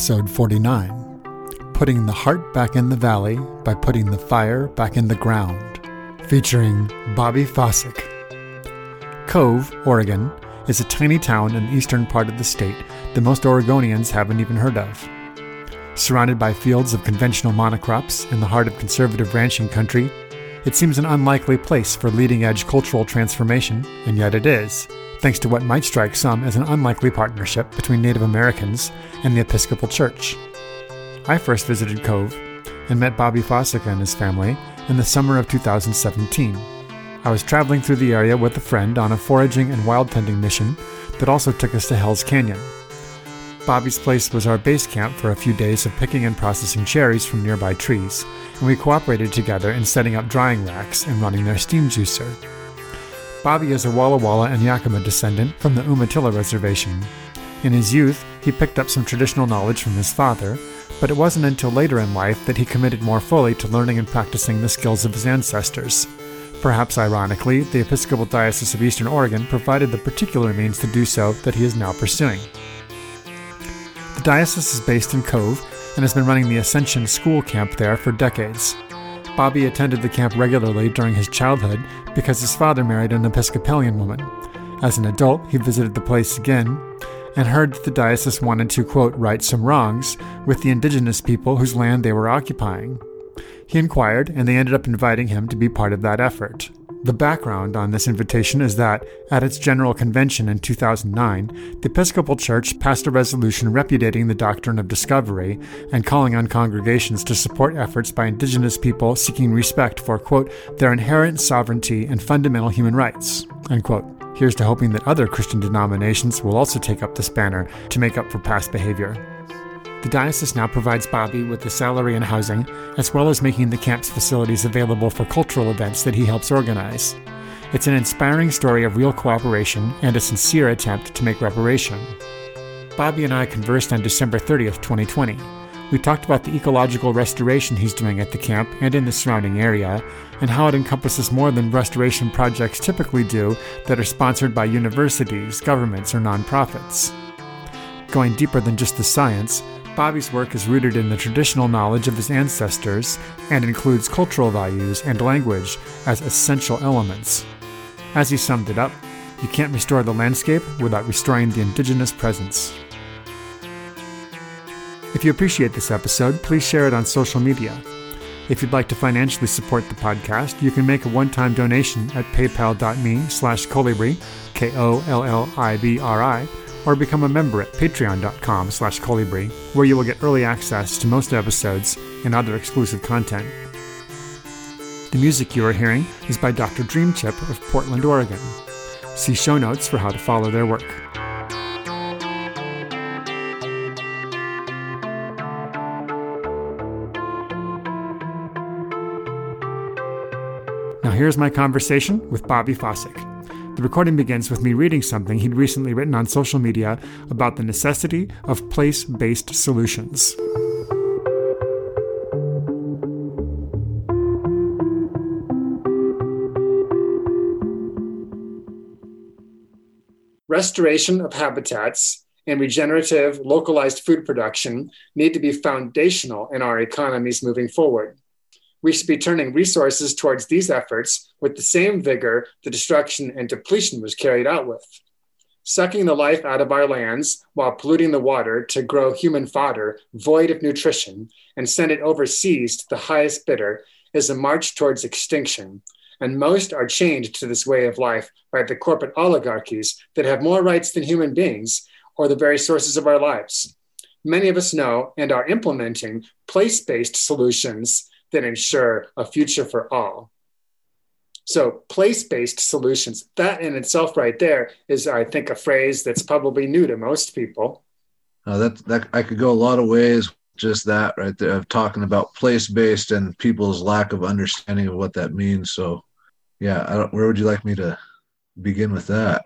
Episode 49 Putting the Heart Back in the Valley by Putting the Fire Back in the Ground, featuring Bobby Fosik. Cove, Oregon, is a tiny town in the eastern part of the state that most Oregonians haven't even heard of. Surrounded by fields of conventional monocrops in the heart of conservative ranching country, it seems an unlikely place for leading edge cultural transformation, and yet it is thanks to what might strike some as an unlikely partnership between Native Americans and the Episcopal Church. I first visited Cove and met Bobby Fossica and his family in the summer of 2017. I was traveling through the area with a friend on a foraging and wild tending mission that also took us to Hell's Canyon. Bobby's place was our base camp for a few days of picking and processing cherries from nearby trees, and we cooperated together in setting up drying racks and running their steam juicer. Bobby is a Walla Walla and Yakima descendant from the Umatilla Reservation. In his youth, he picked up some traditional knowledge from his father, but it wasn't until later in life that he committed more fully to learning and practicing the skills of his ancestors. Perhaps ironically, the Episcopal Diocese of Eastern Oregon provided the particular means to do so that he is now pursuing. The diocese is based in Cove and has been running the Ascension School Camp there for decades. Bobby attended the camp regularly during his childhood because his father married an Episcopalian woman. As an adult, he visited the place again and heard that the diocese wanted to, quote, right some wrongs with the indigenous people whose land they were occupying. He inquired, and they ended up inviting him to be part of that effort. The background on this invitation is that, at its General Convention in 2009, the Episcopal Church passed a resolution repudiating the doctrine of discovery and calling on congregations to support efforts by Indigenous people seeking respect for, quote, their inherent sovereignty and fundamental human rights, unquote. Here's to hoping that other Christian denominations will also take up this banner to make up for past behavior. The diocese now provides Bobby with the salary and housing, as well as making the camp's facilities available for cultural events that he helps organize. It's an inspiring story of real cooperation and a sincere attempt to make reparation. Bobby and I conversed on December 30th, 2020. We talked about the ecological restoration he's doing at the camp and in the surrounding area, and how it encompasses more than restoration projects typically do that are sponsored by universities, governments, or nonprofits. Going deeper than just the science, Bobby's work is rooted in the traditional knowledge of his ancestors and includes cultural values and language as essential elements. As he summed it up, you can't restore the landscape without restoring the indigenous presence. If you appreciate this episode, please share it on social media. If you'd like to financially support the podcast, you can make a one-time donation at paypal.me slash kollibri, K-O-L-L-I-B-R-I, or become a member at patreon.com slash kollibri, where you will get early access to most episodes and other exclusive content. The music you are hearing is by Dr. Dreamchip of Portland, Oregon. See show notes for how to follow their work. Now here's my conversation with Bobby Fosik. The recording begins with me reading something he'd recently written on social media about the necessity of place based solutions. Restoration of habitats and regenerative localized food production need to be foundational in our economies moving forward we should be turning resources towards these efforts with the same vigor the destruction and depletion was carried out with. Sucking the life out of our lands while polluting the water to grow human fodder void of nutrition and send it overseas to the highest bidder is a march towards extinction. And most are chained to this way of life by the corporate oligarchies that have more rights than human beings or the very sources of our lives. Many of us know and are implementing place based solutions that ensure a future for all. So, place based solutions, that in itself, right there, is, I think, a phrase that's probably new to most people. Uh, that, that I could go a lot of ways, just that right there, of talking about place based and people's lack of understanding of what that means. So, yeah, where would you like me to begin with that?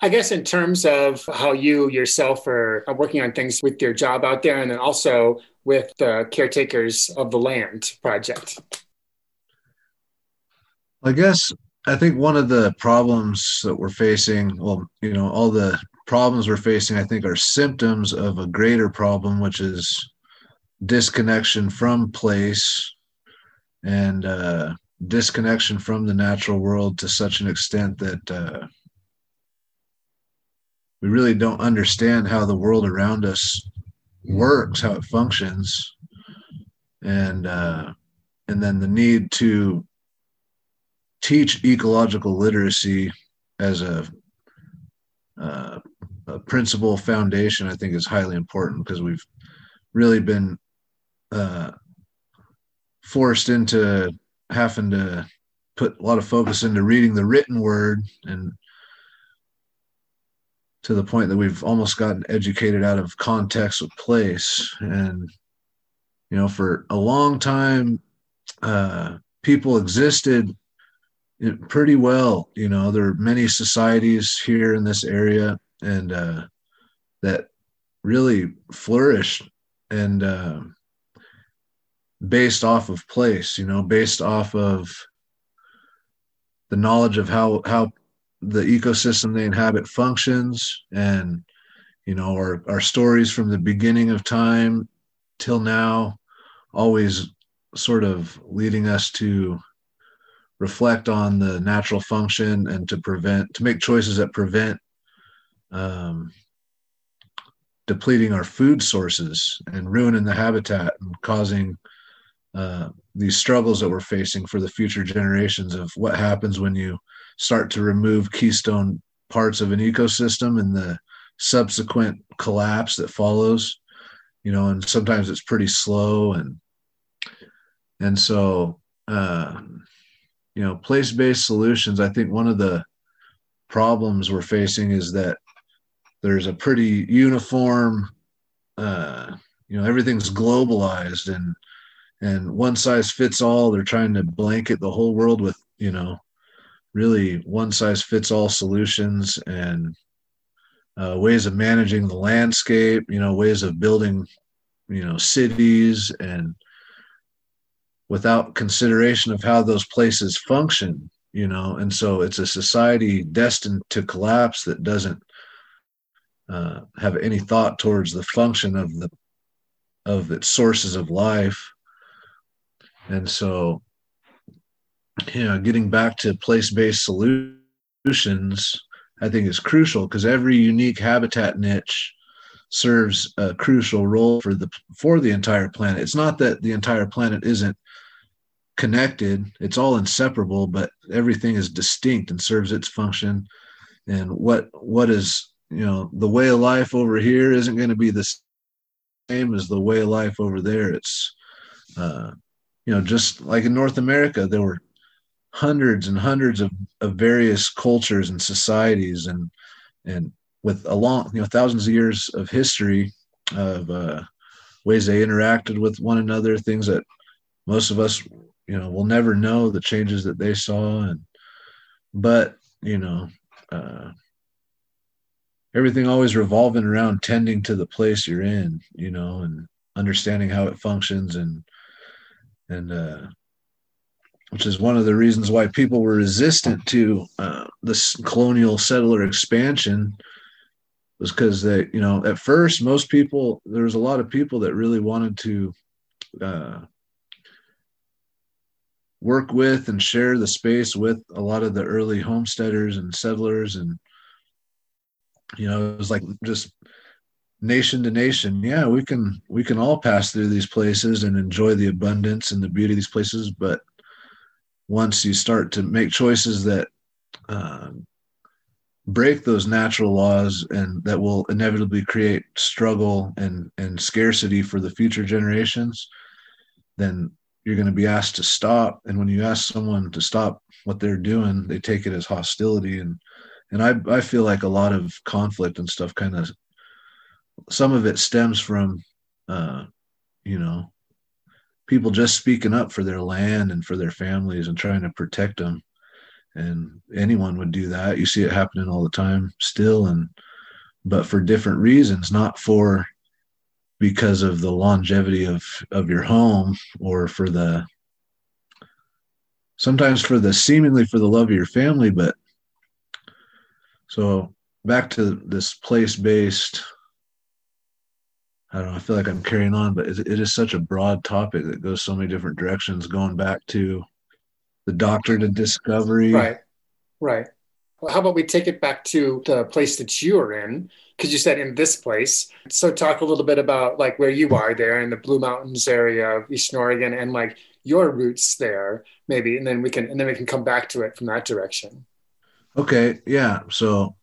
I guess in terms of how you yourself are working on things with your job out there, and then also with the caretakers of the land project. I guess I think one of the problems that we're facing, well, you know, all the problems we're facing, I think, are symptoms of a greater problem, which is disconnection from place and uh, disconnection from the natural world to such an extent that uh, we really don't understand how the world around us works, how it functions, and uh, and then the need to teach ecological literacy as a, uh, a principal foundation. I think is highly important because we've really been uh, forced into having to put a lot of focus into reading the written word and to the point that we've almost gotten educated out of context of place. And you know for a long time uh, people existed pretty well. You know there are many societies here in this area and uh, that really flourished and uh, based off of place you know based off of the knowledge of how how the ecosystem they inhabit functions and you know our, our stories from the beginning of time till now always sort of leading us to reflect on the natural function and to prevent to make choices that prevent um, depleting our food sources and ruining the habitat and causing uh, these struggles that we're facing for the future generations of what happens when you start to remove keystone parts of an ecosystem and the subsequent collapse that follows you know and sometimes it's pretty slow and and so uh, you know place-based solutions i think one of the problems we're facing is that there's a pretty uniform uh, you know everything's globalized and and one size fits all. They're trying to blanket the whole world with you know really one size fits all solutions and uh, ways of managing the landscape you know ways of building you know cities and without consideration of how those places function you know? And so it's a society destined to collapse that doesn't uh, have any thought towards the function of the of its sources of life. And so you know, getting back to place-based solutions, I think is crucial because every unique habitat niche serves a crucial role for the for the entire planet. It's not that the entire planet isn't connected; it's all inseparable, but everything is distinct and serves its function. And what what is you know the way of life over here isn't going to be the same as the way of life over there. It's uh, you know just like in North America, there were hundreds and hundreds of, of various cultures and societies and and with a long you know thousands of years of history of uh, ways they interacted with one another things that most of us you know will never know the changes that they saw and but you know uh, everything always revolving around tending to the place you're in you know and understanding how it functions and and uh, which is one of the reasons why people were resistant to uh, this colonial settler expansion was because they you know at first most people there was a lot of people that really wanted to uh, work with and share the space with a lot of the early homesteaders and settlers and you know it was like just nation to nation. Yeah we can we can all pass through these places and enjoy the abundance and the beauty of these places but once you start to make choices that uh, break those natural laws and that will inevitably create struggle and, and scarcity for the future generations, then you're going to be asked to stop. And when you ask someone to stop what they're doing they take it as hostility. And and i i feel like a lot of conflict and stuff kind of some of it stems from uh you know people just speaking up for their land and for their families and trying to protect them and anyone would do that. You see it happening all the time still and but for different reasons not for because of the longevity of of your home or for the sometimes for the seemingly for the love of your family but so back to this place based i don't know i feel like i'm carrying on but it, it is such a broad topic that goes so many different directions going back to the doctrine of discovery right right well, how about we take it back to the place that you are in because you said in this place. So talk a little bit about like where you are there in the Blue Mountains area of Eastern Oregon and like your roots there, maybe, and then we can and then we can come back to it from that direction. Okay, yeah. So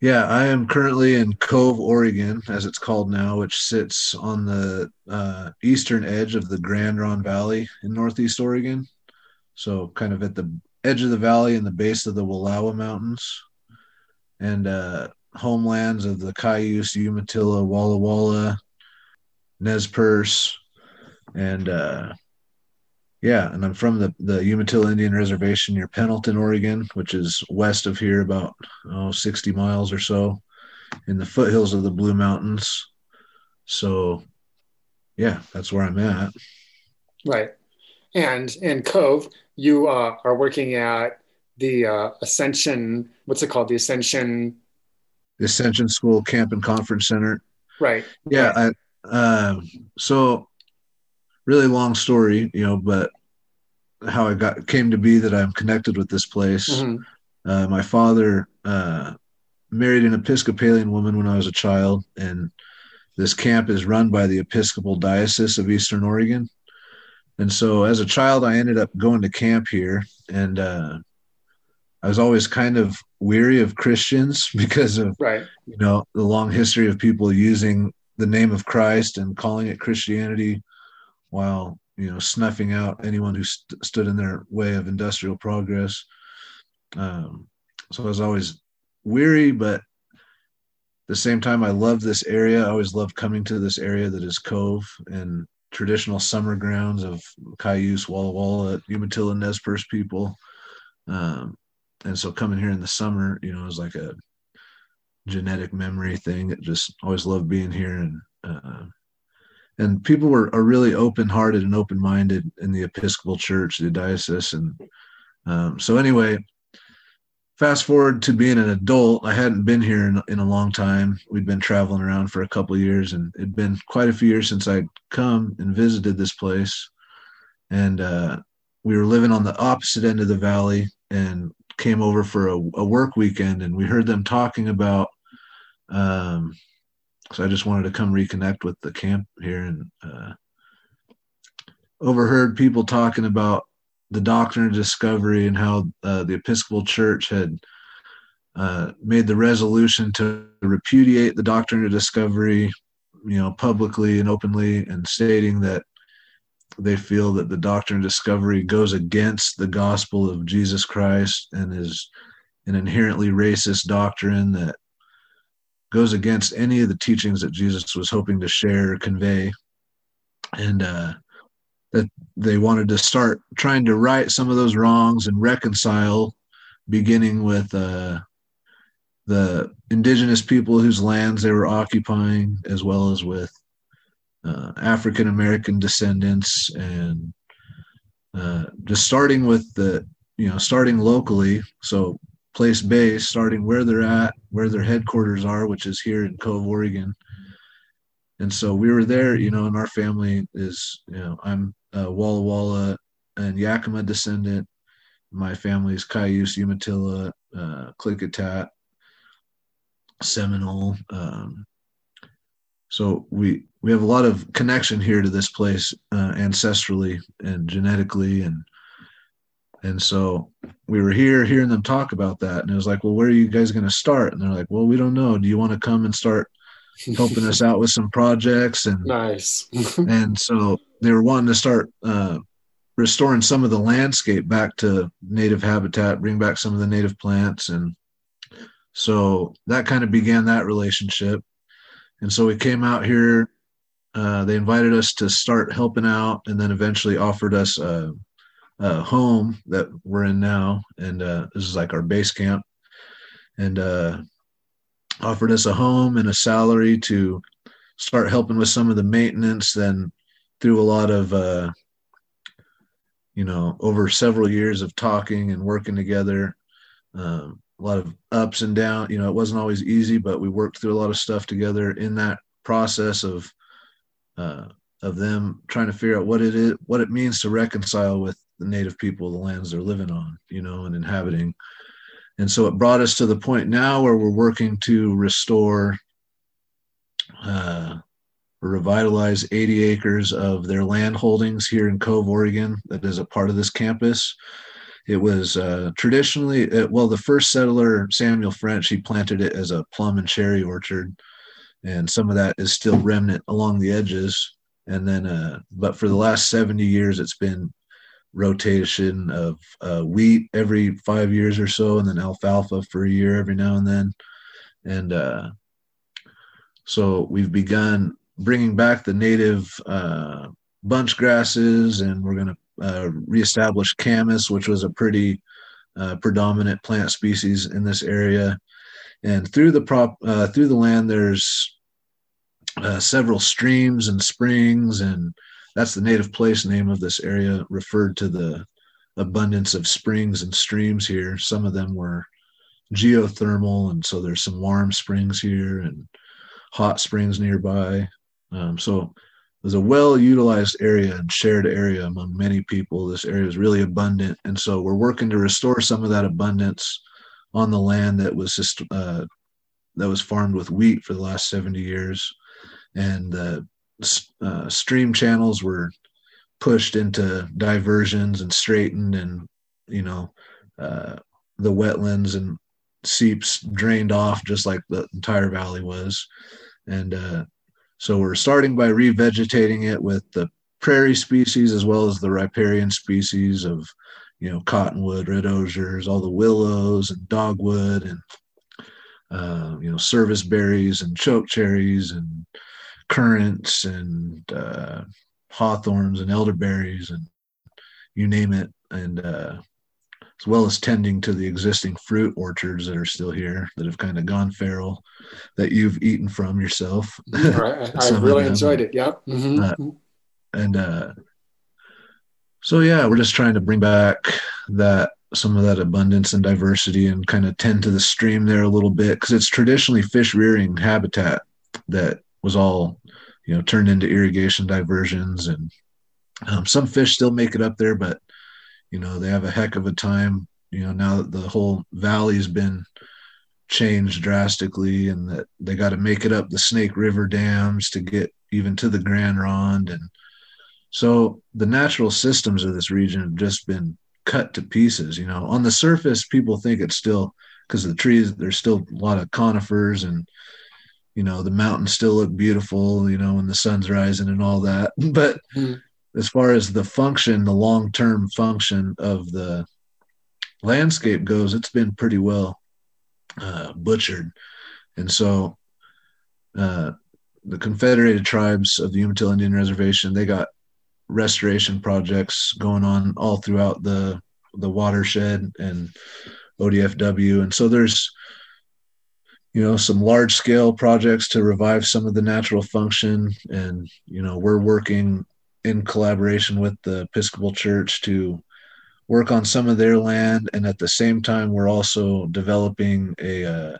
yeah, I am currently in Cove, Oregon, as it's called now, which sits on the uh, eastern edge of the Grande Ronde Valley in Northeast Oregon. So, kind of at the edge of the valley and the base of the Wallowa Mountains and uh, homelands of the Cayuse, Umatilla, Walla Walla, Nez Perce, and uh, yeah, and I'm from the the Umatilla Indian Reservation near Pendleton, Oregon, which is west of here about oh, 60 miles or so, in the foothills of the Blue Mountains. So, yeah, that's where I'm at. Right, and in Cove, you uh, are working at the uh, Ascension. What's it called? The Ascension. The Ascension School Camp and Conference Center. Right. Yeah. I, uh, so, really long story, you know, but how I got came to be that I'm connected with this place. Mm-hmm. Uh, my father uh, married an Episcopalian woman when I was a child, and this camp is run by the Episcopal Diocese of Eastern Oregon. And so, as a child, I ended up going to camp here, and uh, I was always kind of weary of Christians because of right. you know the long history of people using the name of Christ and calling it Christianity, while you know snuffing out anyone who st- stood in their way of industrial progress. Um, so I was always weary, but at the same time, I love this area. I always loved coming to this area that is Cove and traditional summer grounds of Cayuse, Walla Walla, Umatilla, Nez Perce people. Um, and so coming here in the summer, you know, is like a genetic memory thing. Just always loved being here, and uh, and people were are really open hearted and open minded in the Episcopal Church, the diocese, and um, so anyway. Fast forward to being an adult, I hadn't been here in, in a long time. We'd been traveling around for a couple years, and it'd been quite a few years since I'd come and visited this place. And uh, we were living on the opposite end of the valley, and came over for a, a work weekend and we heard them talking about um, so I just wanted to come reconnect with the camp here and uh, overheard people talking about the doctrine of discovery and how uh, the Episcopal Church had uh, made the resolution to repudiate the doctrine of discovery, you know, publicly and openly, and stating that they feel that the doctrine of discovery goes against the gospel of Jesus Christ and is an inherently racist doctrine that goes against any of the teachings that Jesus was hoping to share or convey. And uh, that they wanted to start trying to right some of those wrongs and reconcile, beginning with uh, the indigenous people whose lands they were occupying, as well as with uh, African American descendants, and uh, just starting with the you know starting locally, so place base, starting where they're at, where their headquarters are, which is here in Cove, Oregon. And so we were there, you know, and our family is, you know, I'm Walla Walla and Yakima descendant. My family is Cayuse, Umatilla, uh, Klickitat, Seminole. Um, so we we have a lot of connection here to this place uh, ancestrally and genetically and and so we were here hearing them talk about that and it was like well where are you guys going to start and they're like well we don't know do you want to come and start helping us out with some projects and nice. and so they were wanting to start uh, restoring some of the landscape back to native habitat, bring back some of the native plants, and so that kind of began that relationship. And so we came out here. Uh, they invited us to start helping out, and then eventually offered us a, a home that we're in now, and uh, this is like our base camp, and uh, offered us a home and a salary to start helping with some of the maintenance. Then through a lot of uh, you know, over several years of talking and working together, um, a lot of ups and downs. You know, it wasn't always easy, but we worked through a lot of stuff together in that process of uh, of them trying to figure out what it is, what it means to reconcile with the native people, the lands they're living on, you know, and inhabiting. And so it brought us to the point now where we're working to restore uh, revitalize 80 acres of their land holdings here in Cove, Oregon, that is a part of this campus. It was uh, traditionally, it, uh, well, the first settler, Samuel French, he planted it as a plum and cherry orchard. And some of that is still remnant along the edges. And then, uh, but for the last 70 years, it's been rotation of uh, wheat every five years or so, and then alfalfa for a year every now and then. And uh, so we've begun bringing back the native uh, bunch grasses, and we're going to uh, reestablish camas, which was a pretty uh, predominant plant species in this area. And through the prop uh, through the land, there's several streams and springs, and that's the native place name of this area, referred to the abundance of springs and streams here. Some of them were geothermal, and so there's some warm springs here and hot springs nearby. Um, so there's a well utilized area and shared area among many people. This area is really abundant. And so we're working to restore some of that abundance on the land that was just, uh, that was farmed with wheat for the last 70 years. And the uh, stream channels were pushed into diversions and straightened and, you know, uh, the wetlands and seeps drained off just like the entire valley was. And uh, so we're starting by revegetating it with the prairie species as well as the riparian species of, you know, cottonwood, red osiers, all the willows and dogwood and, uh, you know, service berries and choke cherries and currants and uh, hawthorns and elderberries and you name it. And uh, as well as tending to the existing fruit orchards that are still here that have kind of gone feral that you've eaten from yourself. Right. I really enjoyed it. Yep. Mm-hmm. Uh, and uh, so, yeah, we're just trying to bring back that some of that abundance and diversity and kind of tend to the stream there a little bit because it's traditionally fish rearing habitat that was all, you know, turned into irrigation diversions and um, some fish still make it up there, but you know they have a heck of a time you know now that the whole valley's been changed drastically and that they got to make it up the snake river dams to get even to the grand ronde and so the natural systems of this region have just been cut to pieces you know. On the surface people think it's still because of the trees there's still a lot of conifers and you know the mountains still look beautiful you know when the sun's rising and all that but mm as far as the function, the long term function of the landscape goes, it's been pretty well uh, butchered. And so uh, the Confederated Tribes of the Umatilla Indian Reservation, they got restoration projects going on all throughout the the watershed and ODFW. And so there's you know some large scale projects to revive some of the natural function and you know we're working in collaboration with the Episcopal Church to work on some of their land. And at the same time, we're also developing a, a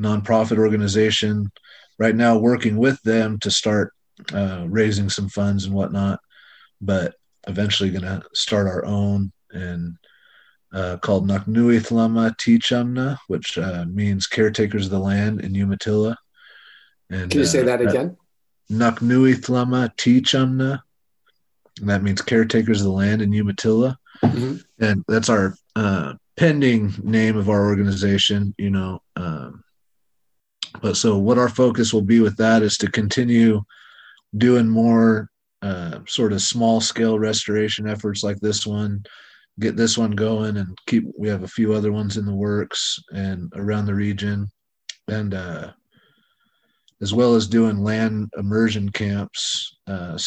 nonprofit organization right now, working with them to start uh, raising some funds and whatnot. But eventually, going to start our own and uh, called Naknuithlama Tiichamna, which uh, means caretakers of the land in Umatilla. And, Can you say that uh, again? Naknui Thlama Tiichamna. And that means caretakers of the land in Umatilla. Mm-hmm. And that's our uh, pending name of our organization. You know, um, but so what our focus will be with that is to continue doing more uh, sort of small scale restoration efforts like this one get this one going and keep we have a few other ones in the works and around the region. And uh, as well as doing land immersion camps uh,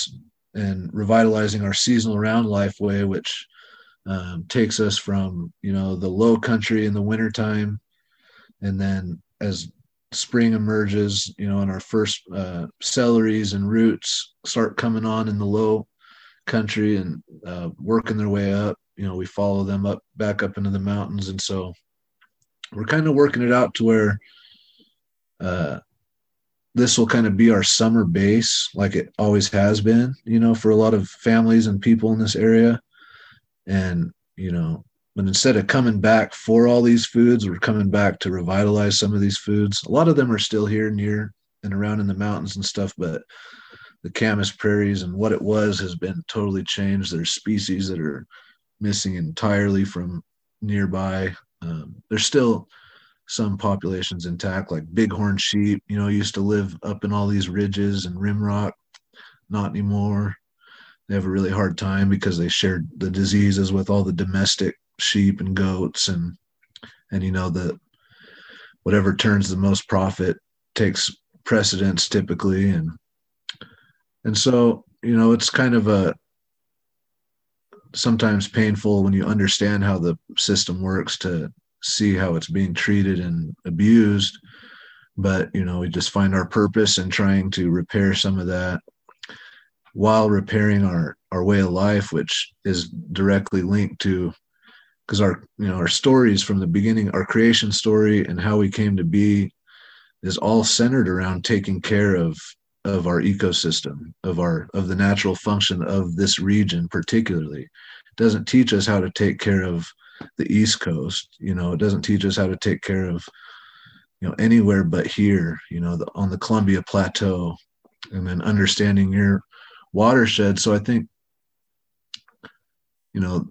and revitalizing our seasonal round life way which um, takes us from you know the low country in the wintertime. And then as spring emerges you know and our first uh, celeries and roots start coming on in the low country and uh, working their way up you know we follow them up back up into the mountains. And so we're kind of working it out to where uh, this will kind of be our summer base like it always has been you know for a lot of families and people in this area. And you know but instead of coming back for all these foods we're coming back to revitalize some of these foods. A lot of them are still here near and around in the mountains and stuff but the Camas prairies and what it was has been totally changed. There's species that are missing entirely from nearby. Um, there's still some populations intact like bighorn sheep you know used to live up in all these ridges and rim rock not anymore. They have a really hard time because they shared the diseases with all the domestic sheep and goats and and you know the whatever turns the most profit takes precedence typically. And and so you know it's kind of a sometimes painful when you understand how the system works to see how it's being treated and abused. But you know we just find our purpose in trying to repair some of that while repairing our our way of life which is directly linked to because our you know our stories from the beginning our creation story and how we came to be is all centered around taking care of of our ecosystem of our of the natural function of this region particularly. It doesn't teach us how to take care of the east coast you know it doesn't teach us how to take care of you know anywhere but here you know the, on the columbia plateau and then understanding your watershed. So i think you know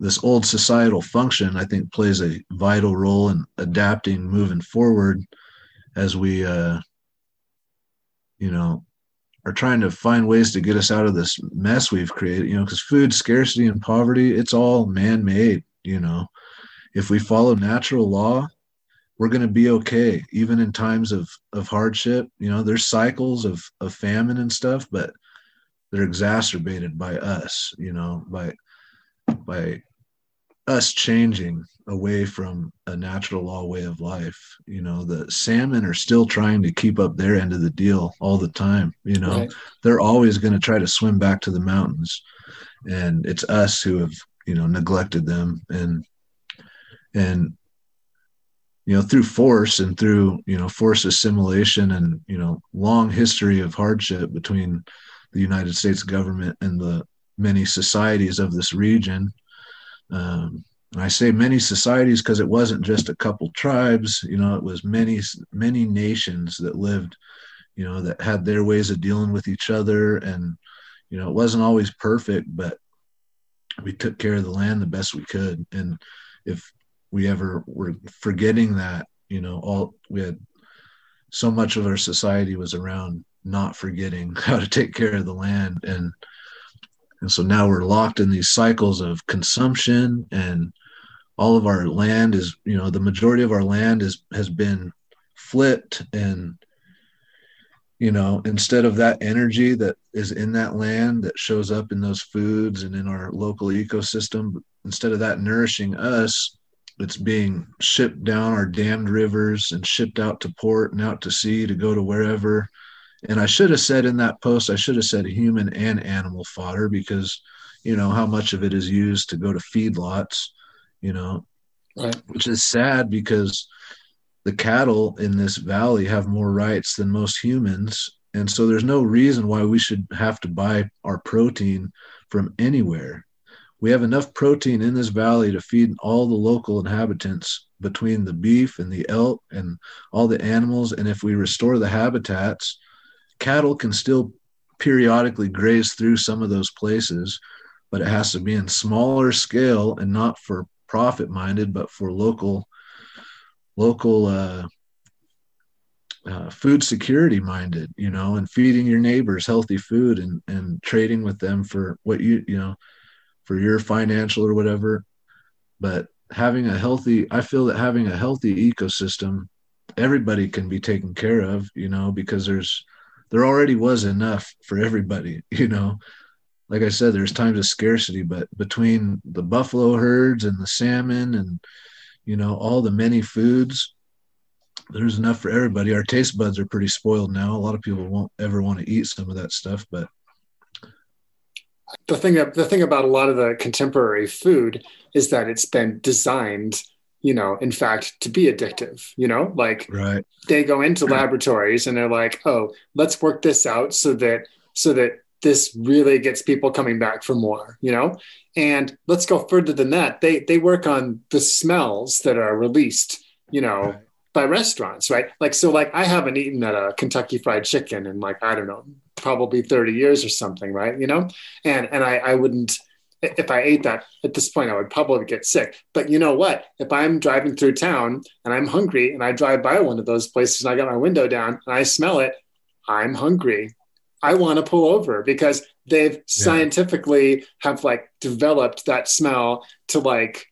this old societal function i think plays a vital role in adapting moving forward as we uh you know are trying to find ways to get us out of this mess we've created you know because food scarcity and poverty it's all man-made you know. If we follow natural law we're going to be okay even in times of of hardship. You know there's cycles of of famine and stuff but they're exacerbated by us you know by by us changing away from a natural law way of life you know the salmon are still trying to keep up their end of the deal all the time you know right. they're always going to try to swim back to the mountains and it's us who have you know neglected them and and you know through force and through you know force assimilation and you know long history of hardship between the united states government and the many societies of this region um, I say many societies because it wasn't just a couple tribes, you know, it was many, many nations that lived, you know, that had their ways of dealing with each other. And, you know, it wasn't always perfect, but we took care of the land the best we could. And if we ever were forgetting that, you know, all we had so much of our society was around not forgetting how to take care of the land and and so now we're locked in these cycles of consumption and all of our land is, you know, the majority of our land is has been flipped and you know, instead of that energy that is in that land that shows up in those foods and in our local ecosystem, instead of that nourishing us, it's being shipped down our dammed rivers and shipped out to port and out to sea to go to wherever. And I should have said in that post, I should have said human and animal fodder because, you know, how much of it is used to go to feedlots, you know, right. which is sad because the cattle in this valley have more rights than most humans. And so there's no reason why we should have to buy our protein from anywhere. We have enough protein in this valley to feed all the local inhabitants between the beef and the elk and all the animals. And if we restore the habitats, cattle can still periodically graze through some of those places, but it has to be in smaller scale and not for profit minded, but for local local uh, uh, food security minded, you know, and feeding your neighbors healthy food and and trading with them for what you you know for your financial or whatever. But having a healthy, I feel that having a healthy ecosystem, everybody can be taken care of, you know, because there's there already was enough for everybody, you know. Like I said, there's times of scarcity, but between the buffalo herds and the salmon and you know all the many foods there's enough for everybody. Our taste buds are pretty spoiled now. A lot of people won't ever want to eat some of that stuff, but the thing the thing about a lot of the contemporary food is that it's been designed you know in fact to be addictive you know like right they go into laboratories and they're like oh let's work this out so that so that this really gets people coming back for more you know and let's go further than that they they work on the smells that are released you know right by restaurants, right? Like, so like I haven't eaten at a Kentucky fried chicken in like, I don't know, probably 30 years or something, right? You know? And, and I, I wouldn't, if I ate that at this point, I would probably get sick. But you know what? If I'm driving through town and I'm hungry and I drive by one of those places and I got my window down and I smell it, I'm hungry. I want to pull over because they've yeah. scientifically have like developed that smell to like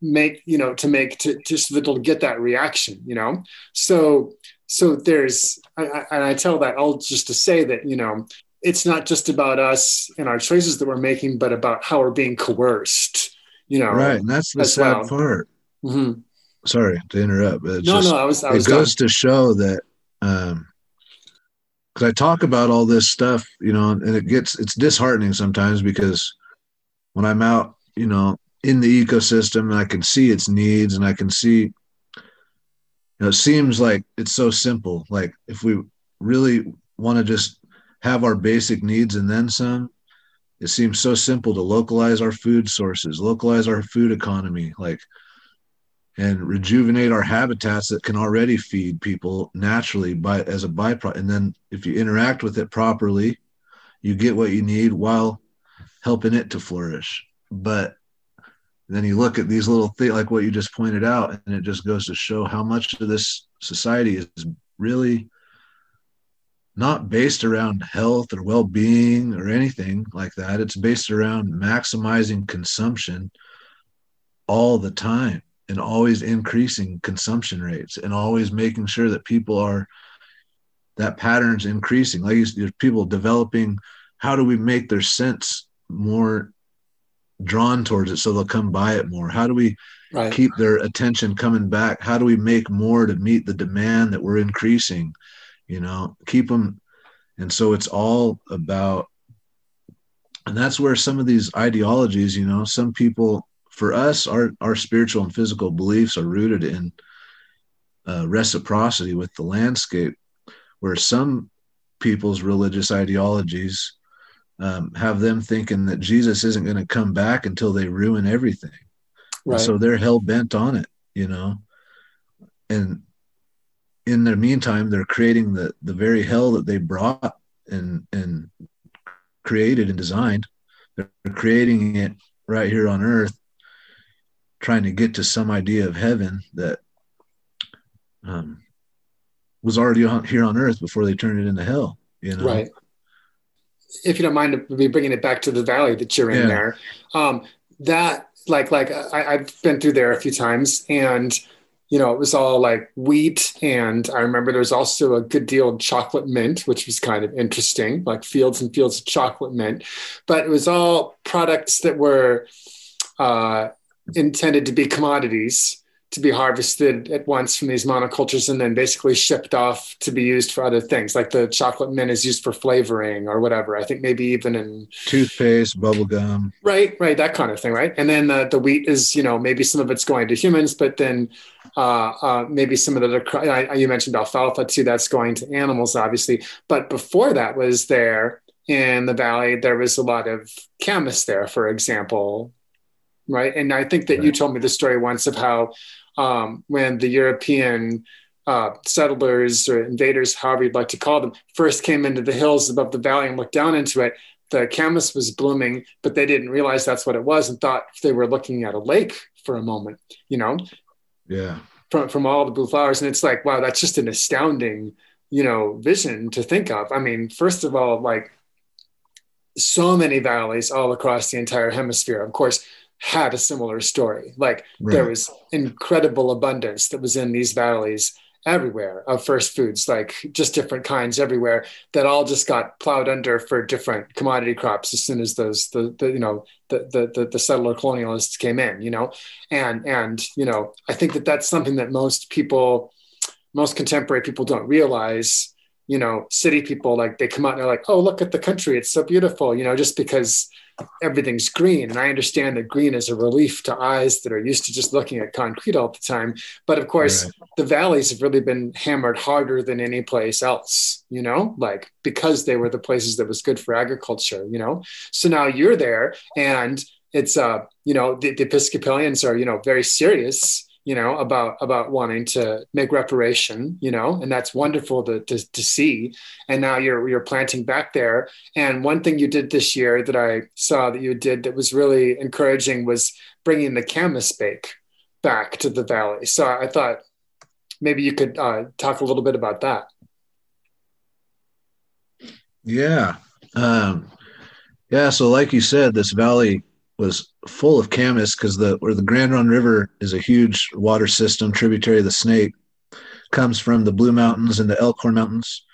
make you know to make to just that it'll get that reaction you know so so there's I, and i tell that all just to say that you know it's not just about us and our choices that we're making but about how we're being coerced you know right and that's the sad well. part mm-hmm. sorry to interrupt but no just, no i was, I was it goes done. to show that um because i talk about all this stuff you know and it gets it's disheartening sometimes because when i'm out you know in the ecosystem and I can see its needs and I can see you know, it seems like it's so simple. Like if we really want to just have our basic needs and then some, it seems so simple to localize our food sources, localize our food economy, like and rejuvenate our habitats that can already feed people naturally by as a byproduct. And then if you interact with it properly, you get what you need while helping it to flourish. But then you look at these little things like what you just pointed out, and it just goes to show how much of this society is really not based around health or well-being or anything like that. It's based around maximizing consumption all the time and always increasing consumption rates and always making sure that people are that pattern's increasing. Like there's people developing how do we make their sense more drawn towards it so they'll come buy it more how do we right. keep their attention coming back how do we make more to meet the demand that we're increasing you know keep them and so it's all about and that's where some of these ideologies you know some people for us our our spiritual and physical beliefs are rooted in uh, reciprocity with the landscape where some people's religious ideologies um, have them thinking that Jesus isn't going to come back until they ruin everything. Right. So they're hell bent on it, you know. And in the meantime, they're creating the the very hell that they brought and and created and designed. They're creating it right here on earth, trying to get to some idea of heaven that um, was already on, here on earth before they turned it into hell. You know, right if you don't mind me bringing it back to the valley that you're in yeah. there, um, that like like I, I've been through there a few times and you know, it was all like wheat. And I remember there was also a good deal of chocolate mint, which was kind of interesting, like fields and fields of chocolate mint. But it was all products that were uh, intended to be commodities to be harvested at once from these monocultures and then basically shipped off to be used for other things like the chocolate mint is used for flavoring or whatever. I think maybe even in toothpaste bubble gum right right that kind of thing right? And then uh, the wheat is you know maybe some of it's going to humans but then uh, uh, maybe some of the you mentioned alfalfa too that's going to animals obviously. But before that was there in the valley there was a lot of camas there for example right and i think that right. you told me the story once of how um, when the European uh, settlers or invaders, however you'd like to call them, first came into the hills above the valley and looked down into it, the camas was blooming, but they didn't realize that's what it was and thought they were looking at a lake for a moment, you know? Yeah. From, from all the blue flowers. And it's like, wow, that's just an astounding you know, vision to think of. I mean, first of all, like so many valleys all across the entire hemisphere, of course, had a similar story. Like right. there was incredible abundance that was in these valleys everywhere of first foods, like just different kinds everywhere that all just got plowed under for different commodity crops as soon as those the, the you know the, the the the settler colonialists came in, you know, and and you know I think that that's something that most people, most contemporary people don't realize. You know, city people like they come out and they're like, oh look at the country, it's so beautiful, you know, just because everything's green. And I understand that green is a relief to eyes that are used to just looking at concrete all the time. But of course, right. the valleys have really been hammered harder than any place else, you know, like because they were the places that was good for agriculture, you know. So now you're there and it's uh, you know, the, the Episcopalians are, you know, very serious you know about about wanting to make reparation you know and that's wonderful to, to, to see. And now you're you're planting back there. And one thing you did this year that i saw that you did that was really encouraging was bringing the camas bake back to the valley. So i thought maybe you could uh, talk a little bit about that. Yeah. Um, yeah so like you said this valley was full of camas because the where the Grande Ronde River is a huge water system tributary of the Snake, comes from the Blue Mountains and the Elkhorn Mountains,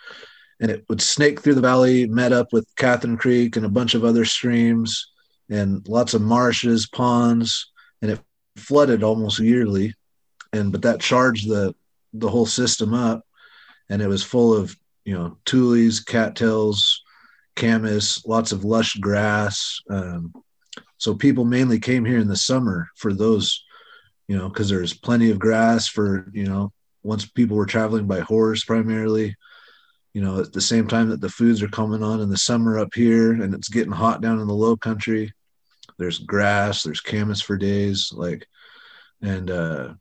and it would snake through the valley, met up with Catherine Creek and a bunch of other streams, and lots of marshes, ponds, and it flooded almost yearly, and but that charged the the whole system up, and it was full of you know tules, cattails, camas, lots of lush grass. Um, so people mainly came here in the summer for those, you know, because there's plenty of grass for, you know, once people were traveling by horse primarily, you know, at the same time that the foods are coming on in the summer up here and it's getting hot down in the low country. There's grass, there's camas for days, like, and, uh,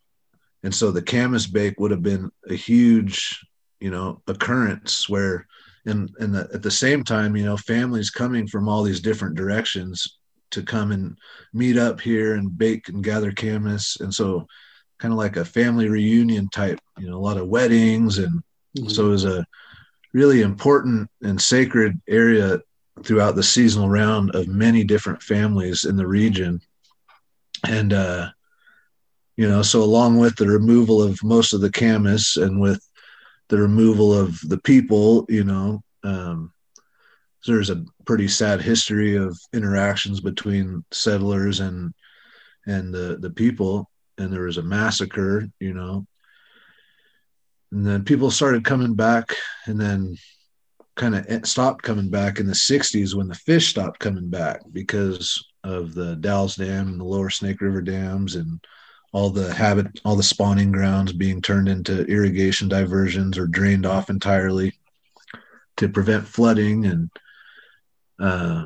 and so the camas bake would have been a huge, you know, occurrence where, and, and the, at the same time, you know, families coming from all these different directions to come and meet up here and bake and gather camas. And so kind of like a family reunion type, you know, a lot of weddings. And mm-hmm. so it was a really important and sacred area throughout the seasonal round of many different families in the region. And, uh, you know, so along with the removal of most of the camas and with the removal of the people, you know, um, there's a pretty sad history of interactions between settlers and and the the people. And there was a massacre you know. And then people started coming back and then kind of stopped coming back in the 60s when the fish stopped coming back because of the Dalles Dam and the Lower Snake River dams and all the habit all the spawning grounds being turned into irrigation diversions or drained off entirely to prevent flooding. And uh,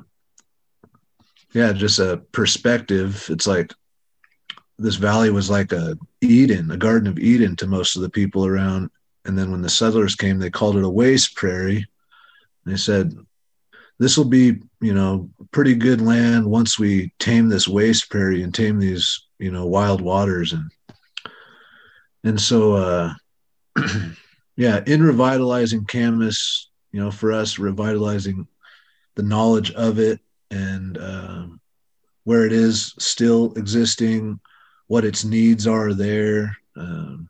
yeah, just a perspective. It's like this valley was like a Eden, a Garden of Eden to most of the people around. And then when the settlers came, they called it a waste prairie. They said, "This will be, you know, pretty good land once we tame this waste prairie and tame these, you know, wild waters." And and so, uh, yeah, in revitalizing Camas, you know, for us, revitalizing the knowledge of it and um, where it is still existing, what its needs are there, um,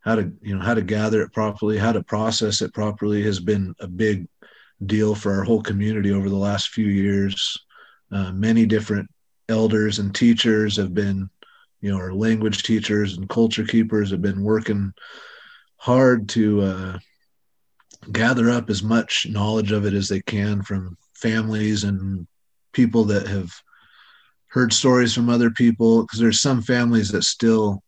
how to you know how to gather it properly, how to process it properly has been a big deal for our whole community over the last few years. Uh, many different elders and teachers have been, you know, our language teachers and culture keepers have been working hard to uh, gather up as much knowledge of it as they can from families and people that have heard stories from other people because there's some families that still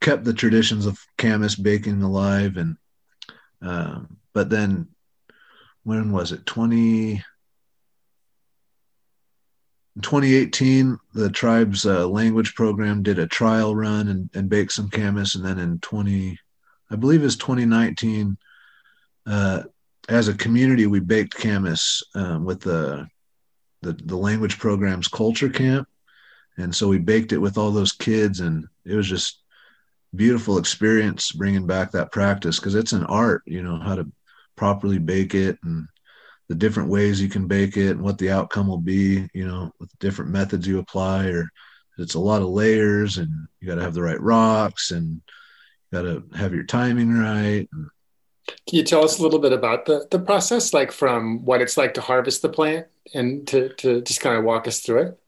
kept the traditions of camas baking alive and uh, but then when was it? 20 2018 the tribe's uh, language program did a trial run and, and baked some camas and then in 20 i believe it's 2019 uh, as a community, we baked camas um, with the, the the language program's culture camp, and so we baked it with all those kids, and it was just beautiful experience bringing back that practice because it's an art, you know, how to properly bake it and the different ways you can bake it and what the outcome will be, you know, with different methods you apply or it's a lot of layers and you got to have the right rocks and you got to have your timing right. Can you tell us a little bit about the, the process, like from what it's like to harvest the plant and to, to just kind of walk us through it?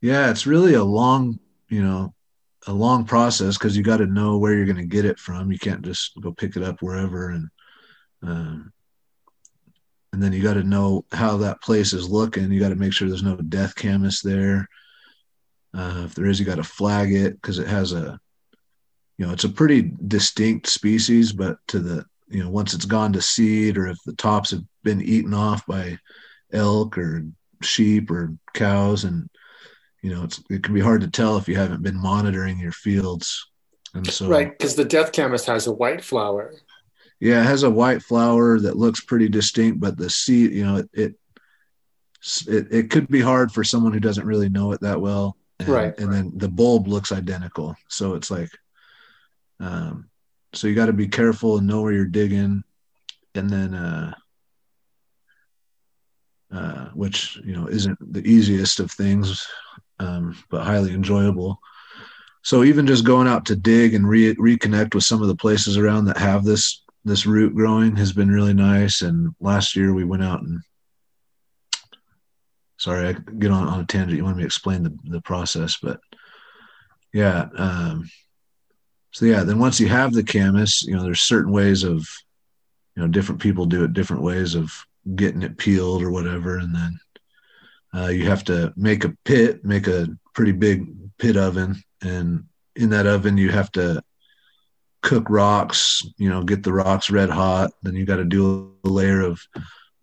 Yeah, it's really a long, you know, a long process because you got to know where you're going to get it from. You can't just go pick it up wherever. And, um, and then you got to know how that place is looking. You got to make sure there's no death camas there. Uh, if there is, you got to flag it because it has a, you know, it's a pretty distinct species, but to the, you know, once it's gone to seed or if the tops have been eaten off by elk or sheep or cows and, you know, it's, it can be hard to tell if you haven't been monitoring your fields. And so, right, because the death camas has a white flower. Yeah, it has a white flower that looks pretty distinct, but the seed, you know, it, it it, it could be hard for someone who doesn't really know it that well. And, right. And then the bulb looks identical. So it's like, um, so you got to be careful and know where you're digging. And then, uh, uh, which, you know, isn't the easiest of things, um, but highly enjoyable. So even just going out to dig and re- reconnect with some of the places around that have this this root growing has been really nice. And last year we went out and sorry, I get on, on a tangent. You want me to explain the, the process, but yeah. Um, so yeah, then once you have the camas you know, there's certain ways of, you know, different people do it different ways of getting it peeled or whatever. And then uh, you have to make a pit, make a pretty big pit oven. And in that oven, you have to cook rocks, you know, get the rocks red hot. Then you got to do a layer of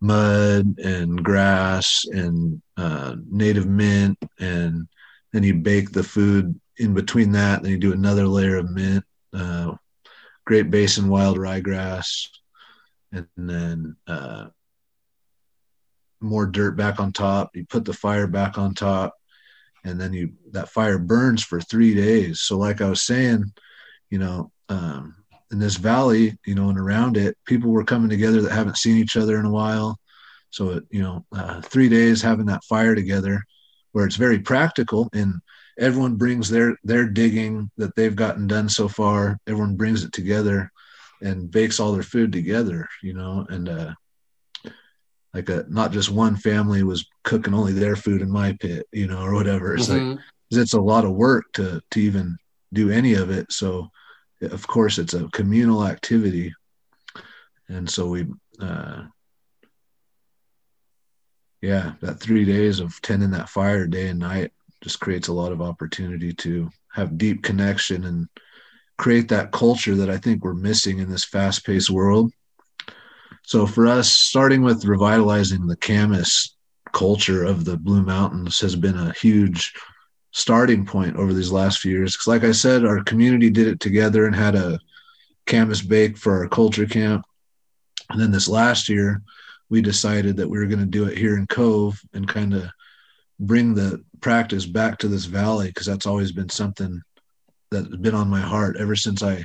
mud and grass and uh, native mint. And then you bake the food in between that. Then you do another layer of mint, uh, Great Basin wild ryegrass, and then uh, more dirt back on top. You put the fire back on top. And then you that fire burns for three days. So, like I was saying, you know, um, in this valley, you know, and around it, people were coming together that haven't seen each other in a while. So, you know, uh, three days having that fire together, where it's very practical, and everyone brings their their digging that they've gotten done so far. Everyone brings it together, and bakes all their food together. You know, and uh, like a not just one family was cooking only their food in my pit, you know, or whatever. It's mm-hmm. like it's a lot of work to to even do any of it. So of course it's a communal activity and so we uh yeah that three days of tending that fire day and night just creates a lot of opportunity to have deep connection and create that culture that i think we're missing in this fast-paced world so for us starting with revitalizing the camas culture of the blue mountains has been a huge starting point over these last few years. Because, like I said, our community did it together and had a camas bake for our culture camp. And then this last year, we decided that we were going to do it here in Cove and kind of bring the practice back to this valley because that's always been something that's been on my heart ever since I,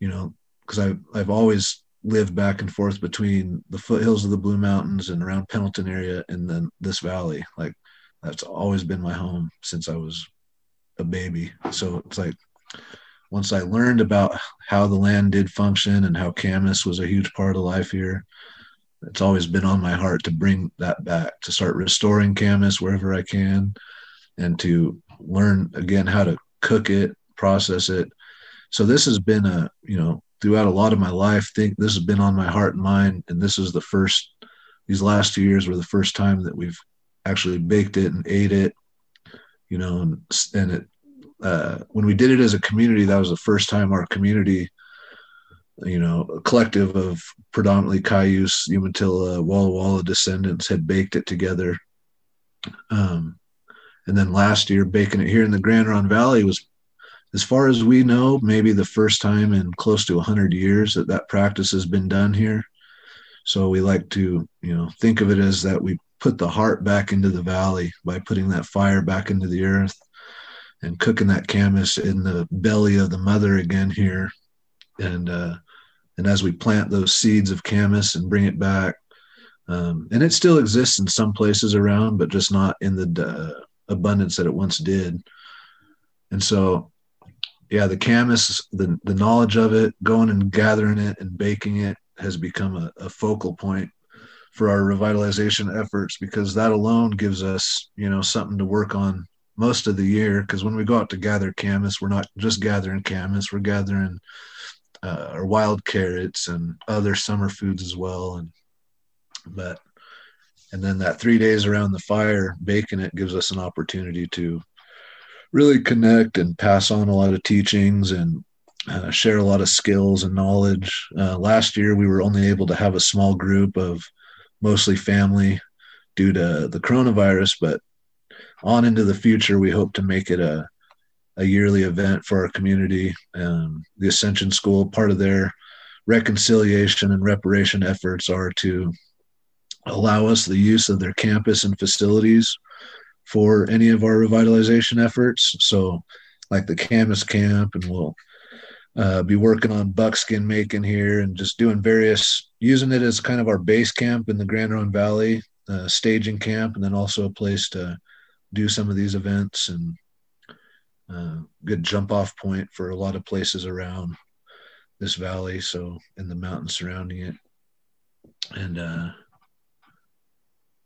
you know, because I've, I've always lived back and forth between the foothills of the Blue Mountains and around Pendleton area and then this valley. Like that's always been my home since I was a baby. So it's like once I learned about how the land did function and how Camas was a huge part of life here, it's always been on my heart to bring that back, to start restoring Camas wherever I can, and to learn again how to cook it, process it. So this has been a, you know, throughout a lot of my life, think this has been on my heart and mind. And this is the first, these last two years were the first time that we've actually baked it and ate it, you know, and, and it, uh, when we did it as a community, that was the first time our community, you know, a collective of predominantly Cayuse, Umatilla, Walla Walla descendants had baked it together. Um, and then last year, baking it here in the Grande Ronde Valley was, as far as we know, maybe the first time in close to 100 years that that practice has been done here. So we like to, you know, think of it as that we put the heart back into the valley by putting that fire back into the earth and cooking that camas in the belly of the mother again here and uh and as we plant those seeds of camas and bring it back um, and it still exists in some places around but just not in the uh, abundance that it once did. And so yeah the camas the, the knowledge of it going and gathering it and baking it has become a, a focal point for our revitalization efforts because that alone gives us you know something to work on most of the year. Because when we go out to gather camas we're not just gathering camas we're gathering uh, our wild carrots and other summer foods as well. And but and then that three days around the fire baking it gives us an opportunity to really connect and pass on a lot of teachings and uh, share a lot of skills and knowledge. Uh, last year we were only able to have a small group of mostly family due to the coronavirus but on into the future we hope to make it a a yearly event for our community. Um, the Ascension School, part of their reconciliation and reparation efforts are to allow us the use of their campus and facilities for any of our revitalization efforts. So, like the Camas Camp, and we'll uh, be working on buckskin making here and just doing various, using it as kind of our base camp in the Grande Ronde Valley, uh, staging camp, and then also a place to do some of these events and uh, good jump off point for a lot of places around this valley. So in the mountains surrounding it, and uh,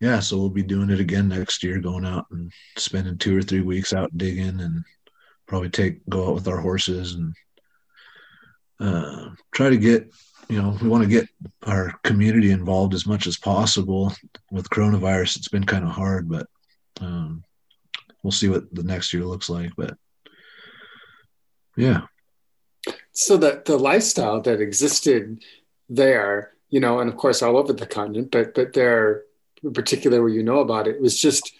yeah, so we'll be doing it again next year, going out and spending two or three weeks out digging, and probably take go out with our horses and uh, try to get you know we want to get our community involved as much as possible with coronavirus it's been kind of hard but um, we'll see what the next year looks like but yeah. So that the lifestyle that existed there, you know, and of course all over the continent, but but there in particular where you know about it, was just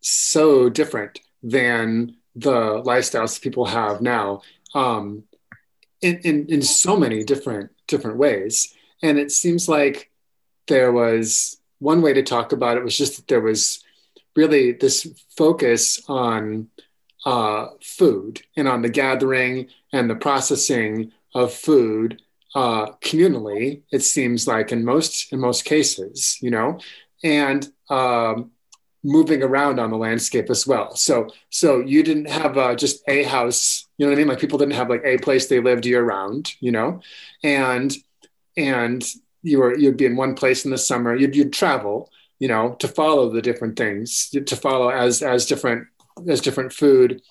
so different than the lifestyles people have now. Um, in, in, in so many different different ways. And it seems like there was one way to talk about it was just that there was really this focus on uh, food and on the gathering and the processing of food uh, communally. It seems like in most in most cases, you know, and um, moving around on the landscape as well. So so you didn't have uh, just a house, you know what I mean? Like people didn't have like a place they lived year round, you know, and and you were you'd be in one place in the summer. You'd you'd travel, you know, to follow the different things, to follow as as different as different food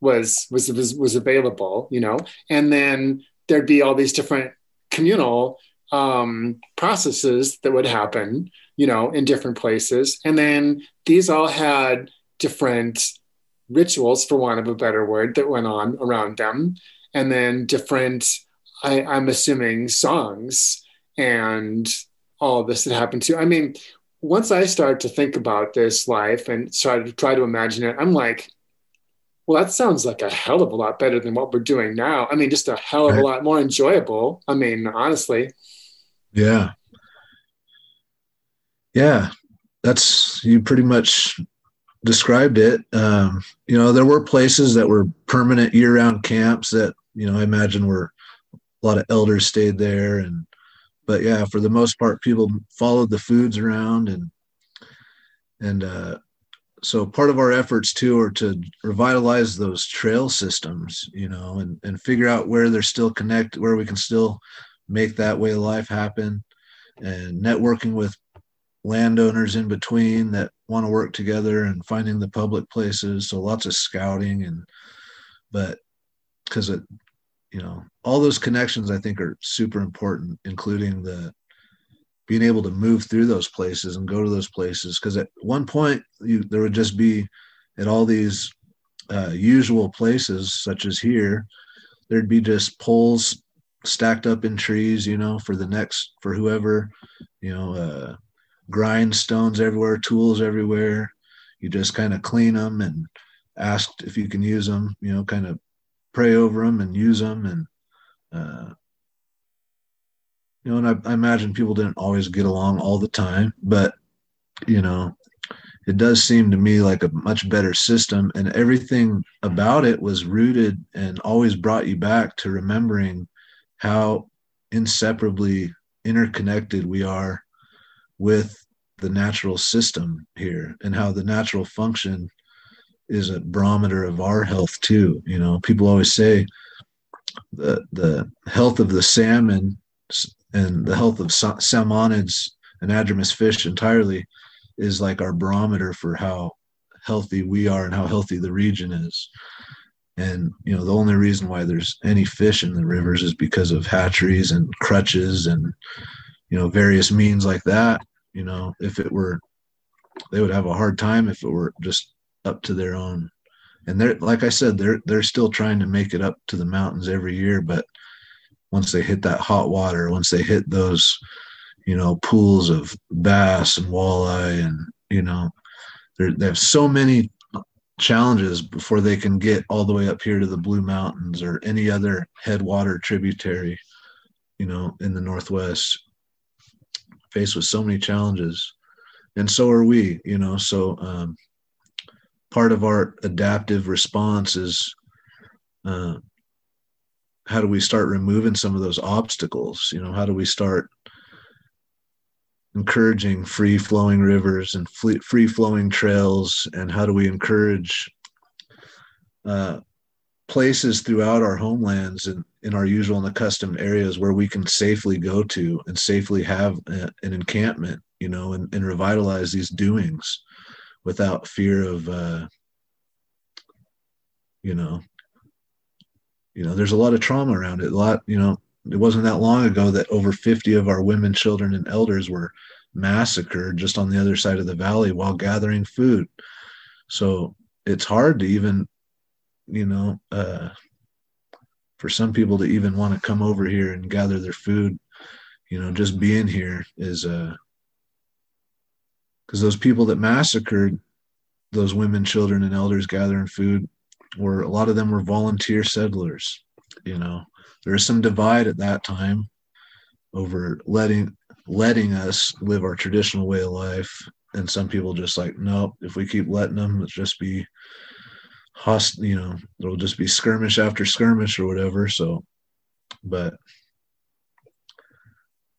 was was was, was available, you know, and then there'd be all these different communal um, processes that would happen, you know, in different places, and then these all had different rituals, for want of a better word, that went on around them, and then different, I, I'm assuming, songs and all this that happened too. I mean, once I started to think about this life and started to try to imagine it, I'm like, well, that sounds like a hell of a lot better than what we're doing now. I mean, just a hell of a lot more enjoyable. I mean, honestly. Yeah. Yeah. That's, you pretty much described it. Um, you know, there were places that were permanent year round camps that, you know, I imagine were a lot of elders stayed there and but yeah, for the most part, people followed the foods around and and uh, so part of our efforts too are to revitalize those trail systems, you know, and and figure out where they're still connect, where we can still make that way of life happen, and networking with landowners in between that want to work together and finding the public places. So lots of scouting and but because it you know all those connections i think are super important including the being able to move through those places and go to those places. Because at one point you, there would just be at all these uh, usual places such as here there'd be just poles stacked up in trees you know for the next for whoever you know uh, grindstones everywhere tools everywhere. You just kind of clean them and asked if you can use them you know kind of pray over them and use them and uh, you know and I, I, imagine people didn't always get along all the time but you know it does seem to me like a much better system and everything about it was rooted and always brought you back to remembering how inseparably interconnected we are with the natural system here and how the natural function is a barometer of our health too you know people always say the the health of the salmon and the health of salmonids and anadromous fish entirely is like our barometer for how healthy we are and how healthy the region is. And you know, the only reason why there's any fish in the rivers is because of hatcheries and crutches and you know various means like that. You know, if it were, they would have a hard time if it were just up to their own. And they're like I said, they're they're still trying to make it up to the mountains every year, but once they hit that hot water, once they hit those you know, pools of bass and walleye, and you know, they have so many challenges before they can get all the way up here to the Blue Mountains or any other headwater tributary, you know, in the Northwest. Faced with so many challenges, and so are we, you know. So um, part of our adaptive response is uh, how do we start removing some of those obstacles? You know, how do we start encouraging free flowing rivers and free flowing trails and how do we encourage uh, places throughout our homelands and in our usual and accustomed areas where we can safely go to and safely have a, an encampment you know and, and, revitalize these doings without fear of uh, you know you know there's a lot of trauma around it a lot you know it wasn't that long ago that over 50 of our women, children, and elders were massacred just on the other side of the valley while gathering food. So it's hard to even, you know, uh, for some people to even want to come over here and gather their food. You know, just being here is uh because those people that massacred those women, children, and elders gathering food were a lot of them were volunteer settlers. You know, there was some divide at that time over letting letting us live our traditional way of life and some people just like nope if we keep letting them it's just be host you know it'll just be skirmish after skirmish or whatever so but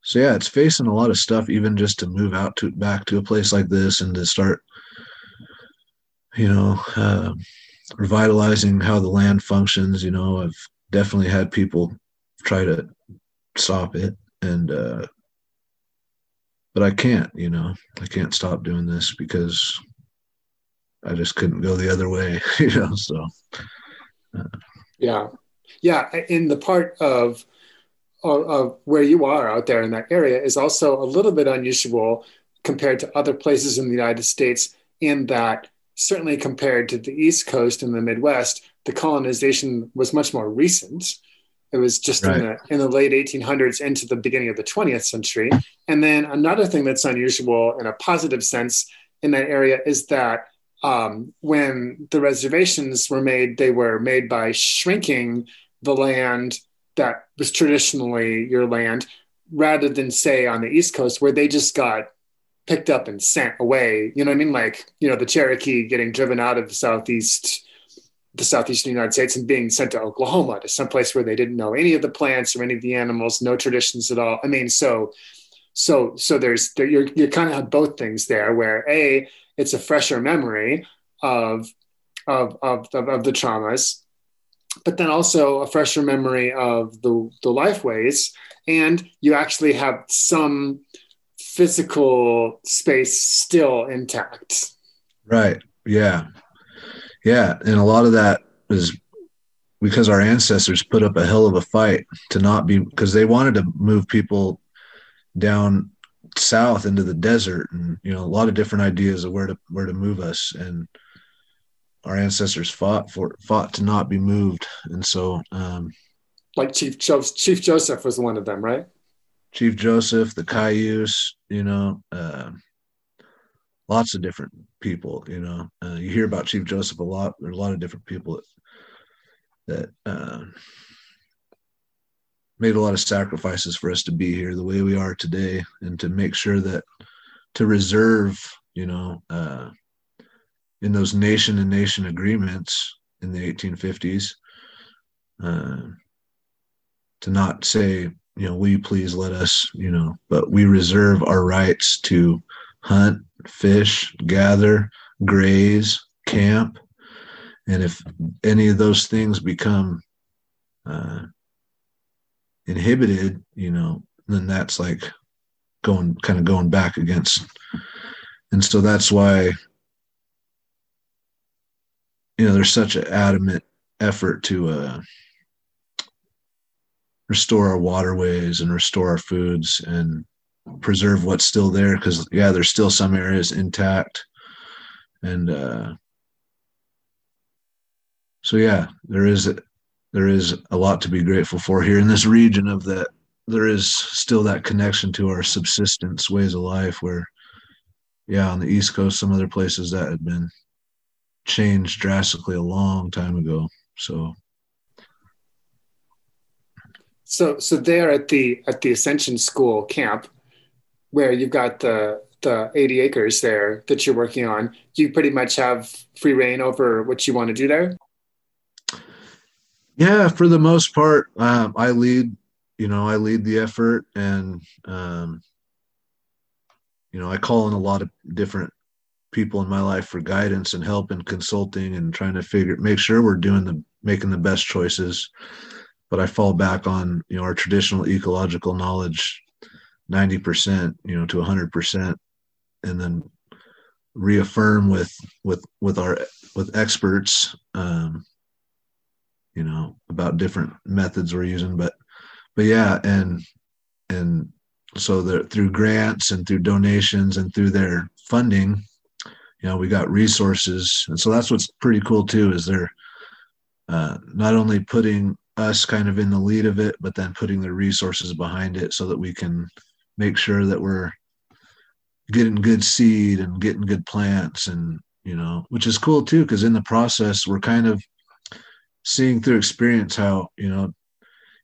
so yeah it's facing a lot of stuff even just to move out to back to a place like this and to start you know uh, revitalizing how the land functions you know i've definitely had people try to stop it and uh but I can't, you know, I can't stop doing this because I just couldn't go the other way, you know. So, uh. yeah, yeah. In the part of, of, of where you are out there in that area is also a little bit unusual compared to other places in the United States. In that, certainly compared to the East Coast and the Midwest, the colonization was much more recent. It was just right. in, the, in the late 1800s into the beginning of the 20th century. And then another thing that's unusual in a positive sense in that area is that um, when the reservations were made, they were made by shrinking the land that was traditionally your land rather than say on the East Coast where they just got picked up and sent away. You know what I mean? Like, you know, the Cherokee getting driven out of the Southeast the southeastern United States and being sent to Oklahoma to some place where they didn't know any of the plants or any of the animals, no traditions at all. I mean, so so so there's there, you're you kind of have both things there where a it's a fresher memory of of of, of, of the traumas, but then also a fresher memory of the the life ways, and you actually have some physical space still intact. Right. Yeah. Yeah, and a lot of that is because our ancestors put up a hell of a fight to not be because they wanted to move people down south into the desert and you know a lot of different ideas of where to where to move us and our ancestors fought for fought to not be moved and so um like chief joseph chief joseph was one of them right chief joseph the cayuse you know uh, lots of different people. You know, uh, you hear about Chief Joseph a lot. There's a lot of different people that, that uh, made a lot of sacrifices for us to be here the way we are today, and to make sure that to reserve, you know, uh, in those nation and nation agreements in the 1850s uh, to not say you know, you please let us, you know, but we reserve our rights to hunt, fish, gather, graze, camp. And if any of those things become uh, inhibited, you know, then that's like going kind of going back against. And so that's why, you know, there's such an adamant effort to, uh, restore our waterways and restore our foods and preserve what's still there because yeah there's still some areas intact. And uh so yeah there is there is a lot to be grateful for here in this region of that there is still that connection to our subsistence ways of life where yeah on the east coast some other places that had been changed drastically a long time ago so so so there at the at the Ascension School camp, where you've got the the 80 acres there that you're working on, you pretty much have free reign over what you want to do there. Yeah, for the most part, um, I lead. You know, I lead the effort, and um, you know, I call in a lot of different people in my life for guidance and help and consulting and trying to figure make sure we're doing the making the best choices but I fall back on you know our traditional ecological knowledge, ninety percent, you know, to hundred percent, and then reaffirm with with with our with experts, um, you know, about different methods we're using. But but yeah, and and so that through grants and through donations and through their funding, you know, we got resources, and so that's what's pretty cool too is they're uh, not only putting us kind of in the lead of it, but then putting the resources behind it so that we can make sure that we're getting good seed and getting good plants and you know which is cool too because in the process we're kind of seeing through experience how you know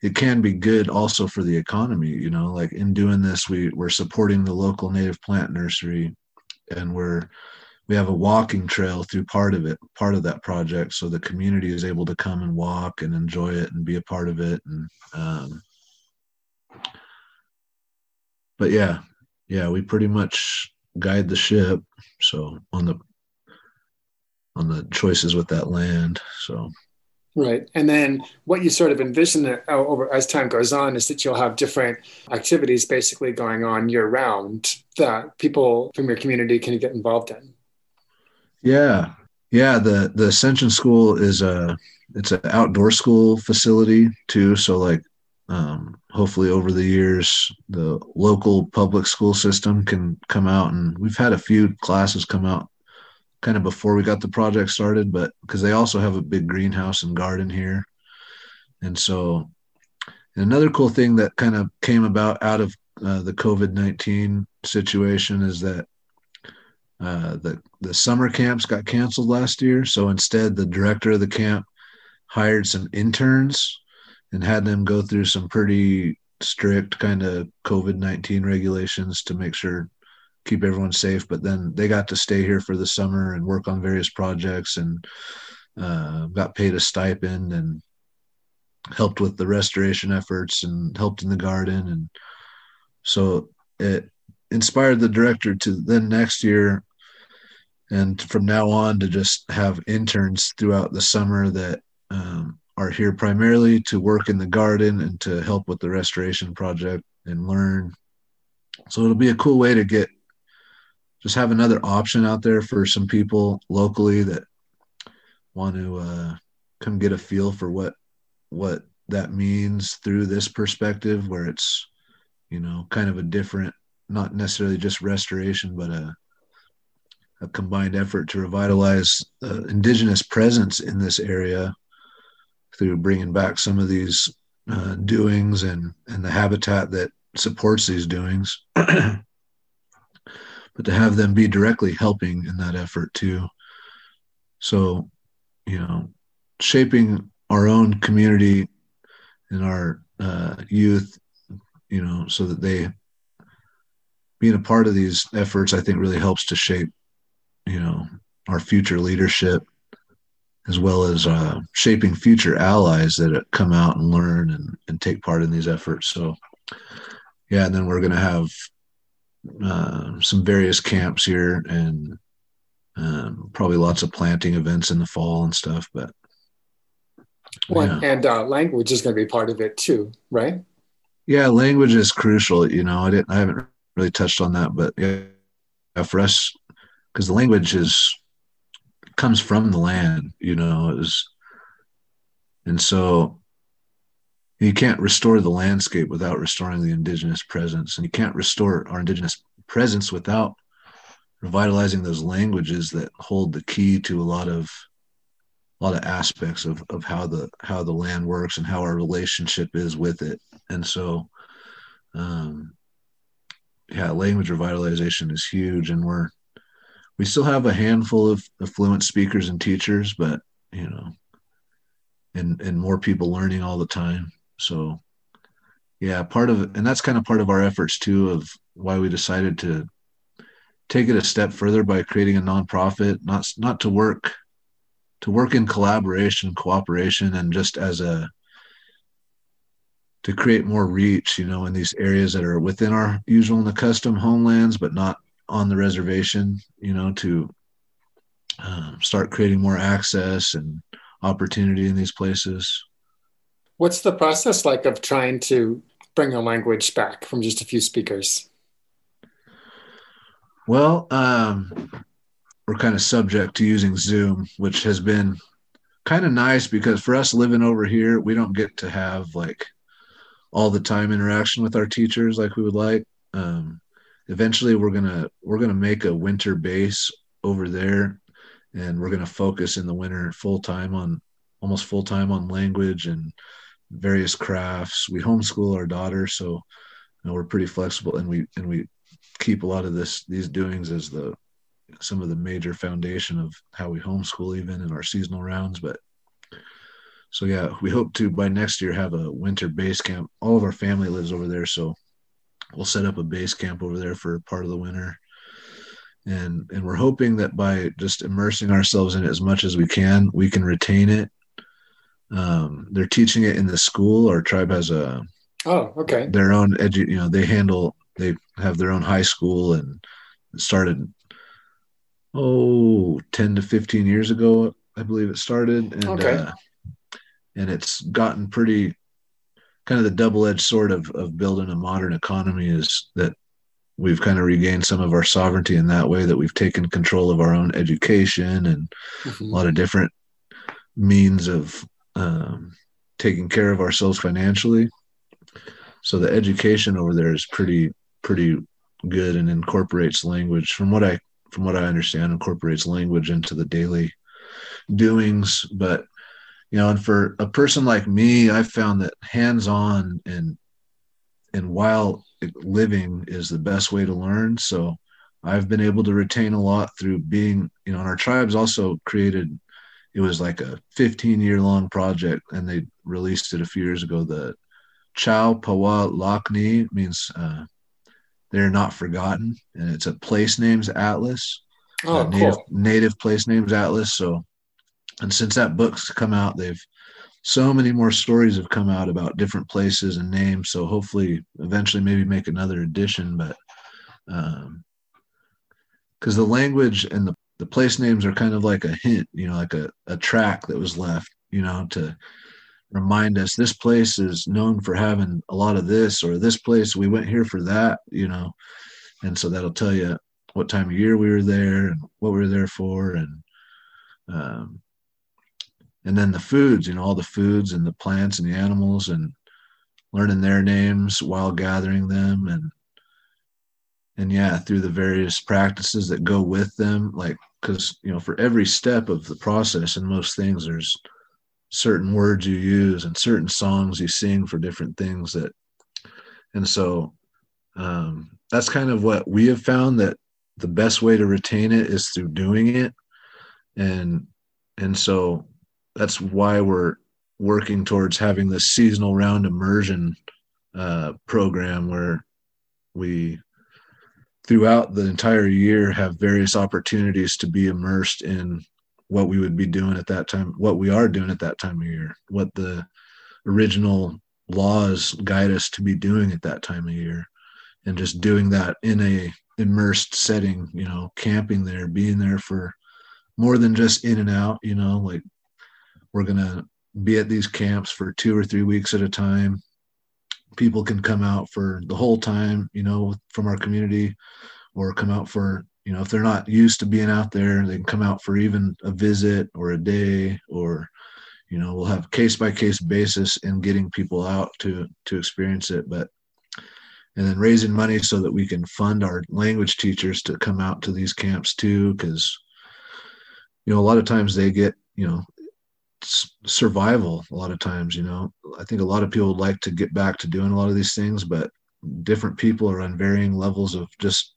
it can be good also for the economy you know like in doing this we we're supporting the local native plant nursery and we're we have a walking trail through part of it, part of that project, so the community is able to come and walk and enjoy it and be a part of it. And um, but yeah, yeah, we pretty much guide the ship. So on the on the choices with that land. So Right. And then what you sort of envision uh, over as time goes on is that you'll have different activities basically going on year round that people from your community can get involved in. Yeah, yeah. The the Ascension School is a it's an outdoor school facility too. So like, um, hopefully over the years, the local public school system can come out and we've had a few classes come out kind of before we got the project started, but because they also have a big greenhouse and garden here, and so another cool thing that kind of came about out of uh, the COVID nineteen situation is that uh, the the summer camps got canceled last year, so instead the director of the camp hired some interns and had them go through some pretty strict kind of COVID nineteen regulations to make sure keep everyone safe. But then they got to stay here for the summer and work on various projects and uh, got paid a stipend and helped with the restoration efforts and helped in the garden and so it inspired the director to then next year and from now on to just have interns throughout the summer that um, are here primarily to work in the garden and to help with the restoration project and learn. So it'll be a cool way to get just have another option out there for some people locally that want to uh, come get a feel for what what that means through this perspective where it's you know kind of a different not necessarily just restoration, but a, a combined effort to revitalize uh, indigenous presence in this area through bringing back some of these uh, doings and and the habitat that supports these doings, but to have them be directly helping in that effort too. So, you know, shaping our own community and our uh, youth, you know, so that they being a part of these efforts, I think really helps to shape, you know, our future leadership as well as uh, shaping future allies that come out and learn and, and take part in these efforts. So, yeah, and then we're going to have uh, some various camps here and um, probably lots of planting events in the fall and stuff. But well, yeah. and uh, language is going to be part of it too, right? Yeah, language is crucial. You know, I didn't, I haven't really touched on that, but yeah, for us, because the language is comes from the land, you know, is and so you can't restore the landscape without restoring the indigenous presence, and you can't restore our indigenous presence without revitalizing those languages that hold the key to a lot of a lot of aspects of of how the how the land works and how our relationship is with it. And so, um, yeah, language revitalization is huge, and we're we still have a handful of, of fluent speakers and teachers, but you know, and and more people learning all the time. So yeah, part of and that's kind of part of our efforts too of why we decided to take it a step further by creating a nonprofit, not not to work to work in collaboration, cooperation, and just as a to create more reach, you know, in these areas that are within our usual and the custom homelands, but not on the reservation, you know, to um, start creating more access and opportunity in these places. What's the process like of trying to bring a language back from just a few speakers? Well, um, we're kind of subject to using Zoom, which has been kind of nice because for us living over here, we don't get to have like all the time interaction with our teachers like we would like. Um, eventually we're gonna we're gonna make a winter base over there and we're gonna focus in the winter full time on almost full time on language and various crafts we homeschool our daughter so you know, we're pretty flexible and we and we keep a lot of this these doings as the some of the major foundation of how we homeschool even in our seasonal rounds but so yeah we hope to by next year have a winter base camp. All of our family lives over there so we'll set up a base camp over there for part of the winter. And and we're hoping that by just immersing ourselves in it as much as we can we can retain it. Um, they're teaching it in the school. Our tribe has a oh okay. their own edu you know they handle they have their own high school and started oh 10 to 15 years ago i believe it started. And okay. uh, and it's gotten pretty kind of the double-edged sword of, of building a modern economy is that we've kind of regained some of our sovereignty in that way that we've taken control of our own education and mm-hmm. a lot of different means of um, taking care of ourselves financially so the education over there is pretty pretty good and incorporates language from what i from what i understand incorporates language into the daily doings but you know and for a person like me i found that hands on and and while living is the best way to learn. So i've been able to retain a lot through being you know and our tribes also created it was like a 15 year long project and they released it a few years ago. The Čáw Pawá Láakni means uh, they're not forgotten and it's a place names atlas. Oh, uh, native, native place names atlas. So and since that book's come out they've so many more stories have come out about different places and names. So hopefully eventually maybe make another edition but um because the language and the, the place names are kind of like a hint you know like a, a track that was left you know to remind us this place is known for having a lot of this or this place we went here for that you know. And so that'll tell you what time of year we were there and what we were there for and um, and then the foods, you know, all the foods and the plants and the animals and learning their names while gathering them. And and yeah, through the various practices that go with them, like because you know, for every step of the process and most things, there's certain words you use and certain songs you sing for different things that and so um, that's kind of what we have found that the best way to retain it is through doing it. And and so that's why we're working towards having this seasonal round immersion uh, program where we throughout the entire year have various opportunities to be immersed in what we would be doing at that time, what we are doing at that time of year, what the original laws guide us to be doing at that time of year, and just doing that in a immersed setting, you know, camping there, being there for more than just in and out, you know, like we're gonna be at these camps for two or three weeks at a time. People can come out for the whole time, you know, from our community, or come out for you know if they're not used to being out there they can come out for even a visit or a day or you know we'll have case by case basis in getting people out to to experience it but and then raising money so that we can fund our language teachers to come out to these camps too because you know a lot of times they get you know survival a lot of times you know? I think a lot of people would like to get back to doing a lot of these things but different people are on varying levels of just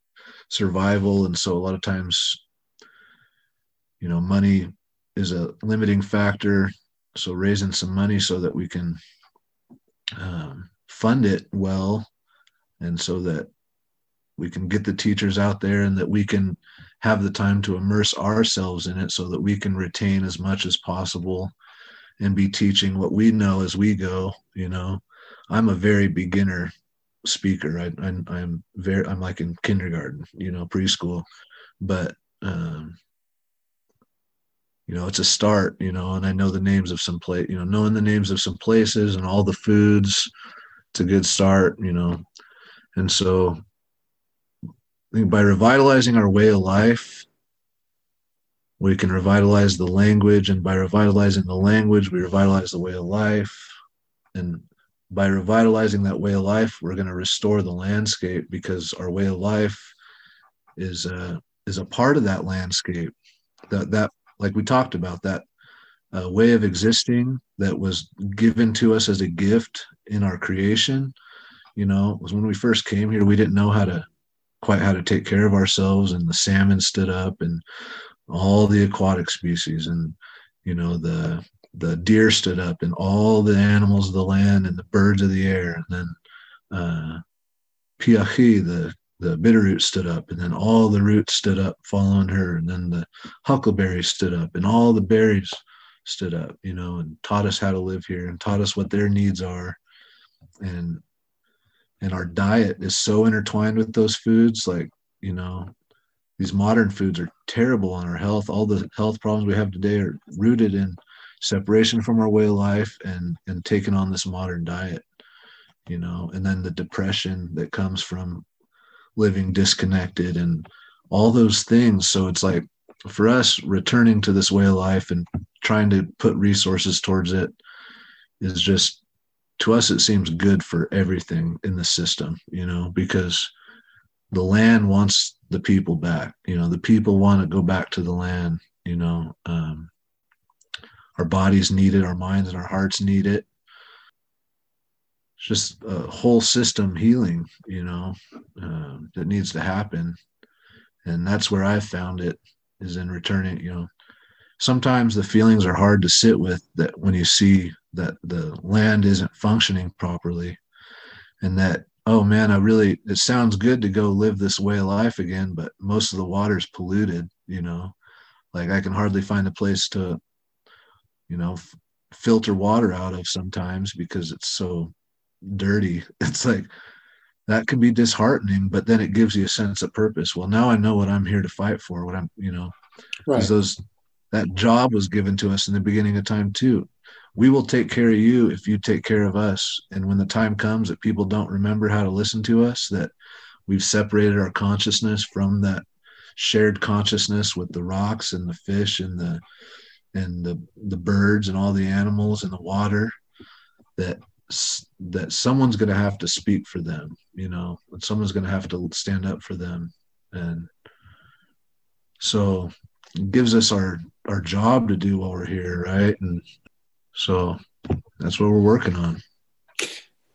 survival and so a lot of times you know money is a limiting factor. So raising some money so that we can um, fund it well and so that we can get the teachers out there and that we can have the time to immerse ourselves in it so that we can retain as much as possible and be teaching what we know as we go you know. I'm a very beginner speaker. I, I am very I'm like in kindergarten, you know, preschool, but um, you know, it's a start, you know, and I know the names of some place, you know, knowing the names of some places and all the foods, it's a good start, you know, and so I think by revitalizing our way of life, we can revitalize the language, and by revitalizing the language, we revitalize the way of life, and by revitalizing that way of life, we're going to restore the landscape because our way of life is a is a part of that landscape. That that like we talked about that uh, way of existing that was given to us as a gift in our creation. You know, was when we first came here, we didn't know how to quite how to take care of ourselves, and the salmon stood up, and all the aquatic species, and you know the the deer stood up and all the animals of the land and the birds of the air and then uh, Piachi, the the bitterroot stood up and then all the roots stood up following her and then the huckleberries stood up and all the berries stood up you know and taught us how to live here and taught us what their needs are and and our diet is so intertwined with those foods like you know these modern foods are terrible on our health. All the health problems we have today are rooted in separation from our way of life and and taking on this modern diet you know and then the depression that comes from living disconnected and all those things. So it's like for us returning to this way of life and trying to put resources towards it is just to us it seems good for everything in the system you know because the land wants the people back you know the people want to go back to the land you know um, our bodies need it, our minds and our hearts need it. It's just a whole system healing, you know, uh, that needs to happen. And that's where I found it is in returning, you know, sometimes the feelings are hard to sit with that when you see that the land isn't functioning properly and that oh man i really it sounds good to go live this way of life again but most of the water's polluted you know? Like i can hardly find a place to you know f- filter water out of sometimes because it's so dirty. It's like that can be disheartening but then it gives you a sense of purpose. Well now i know what i'm here to fight for what i'm you know because right. those that job was given to us in the beginning of time too. We will take care of you if you take care of us. And when the time comes that people don't remember how to listen to us that we've separated our consciousness from that shared consciousness with the rocks and the fish and the and the the birds and all the animals and the water that that someone's going to have to speak for them you know and someone's going to have to stand up for them. And so it gives us our our job to do while we're here right and so that's what we're working on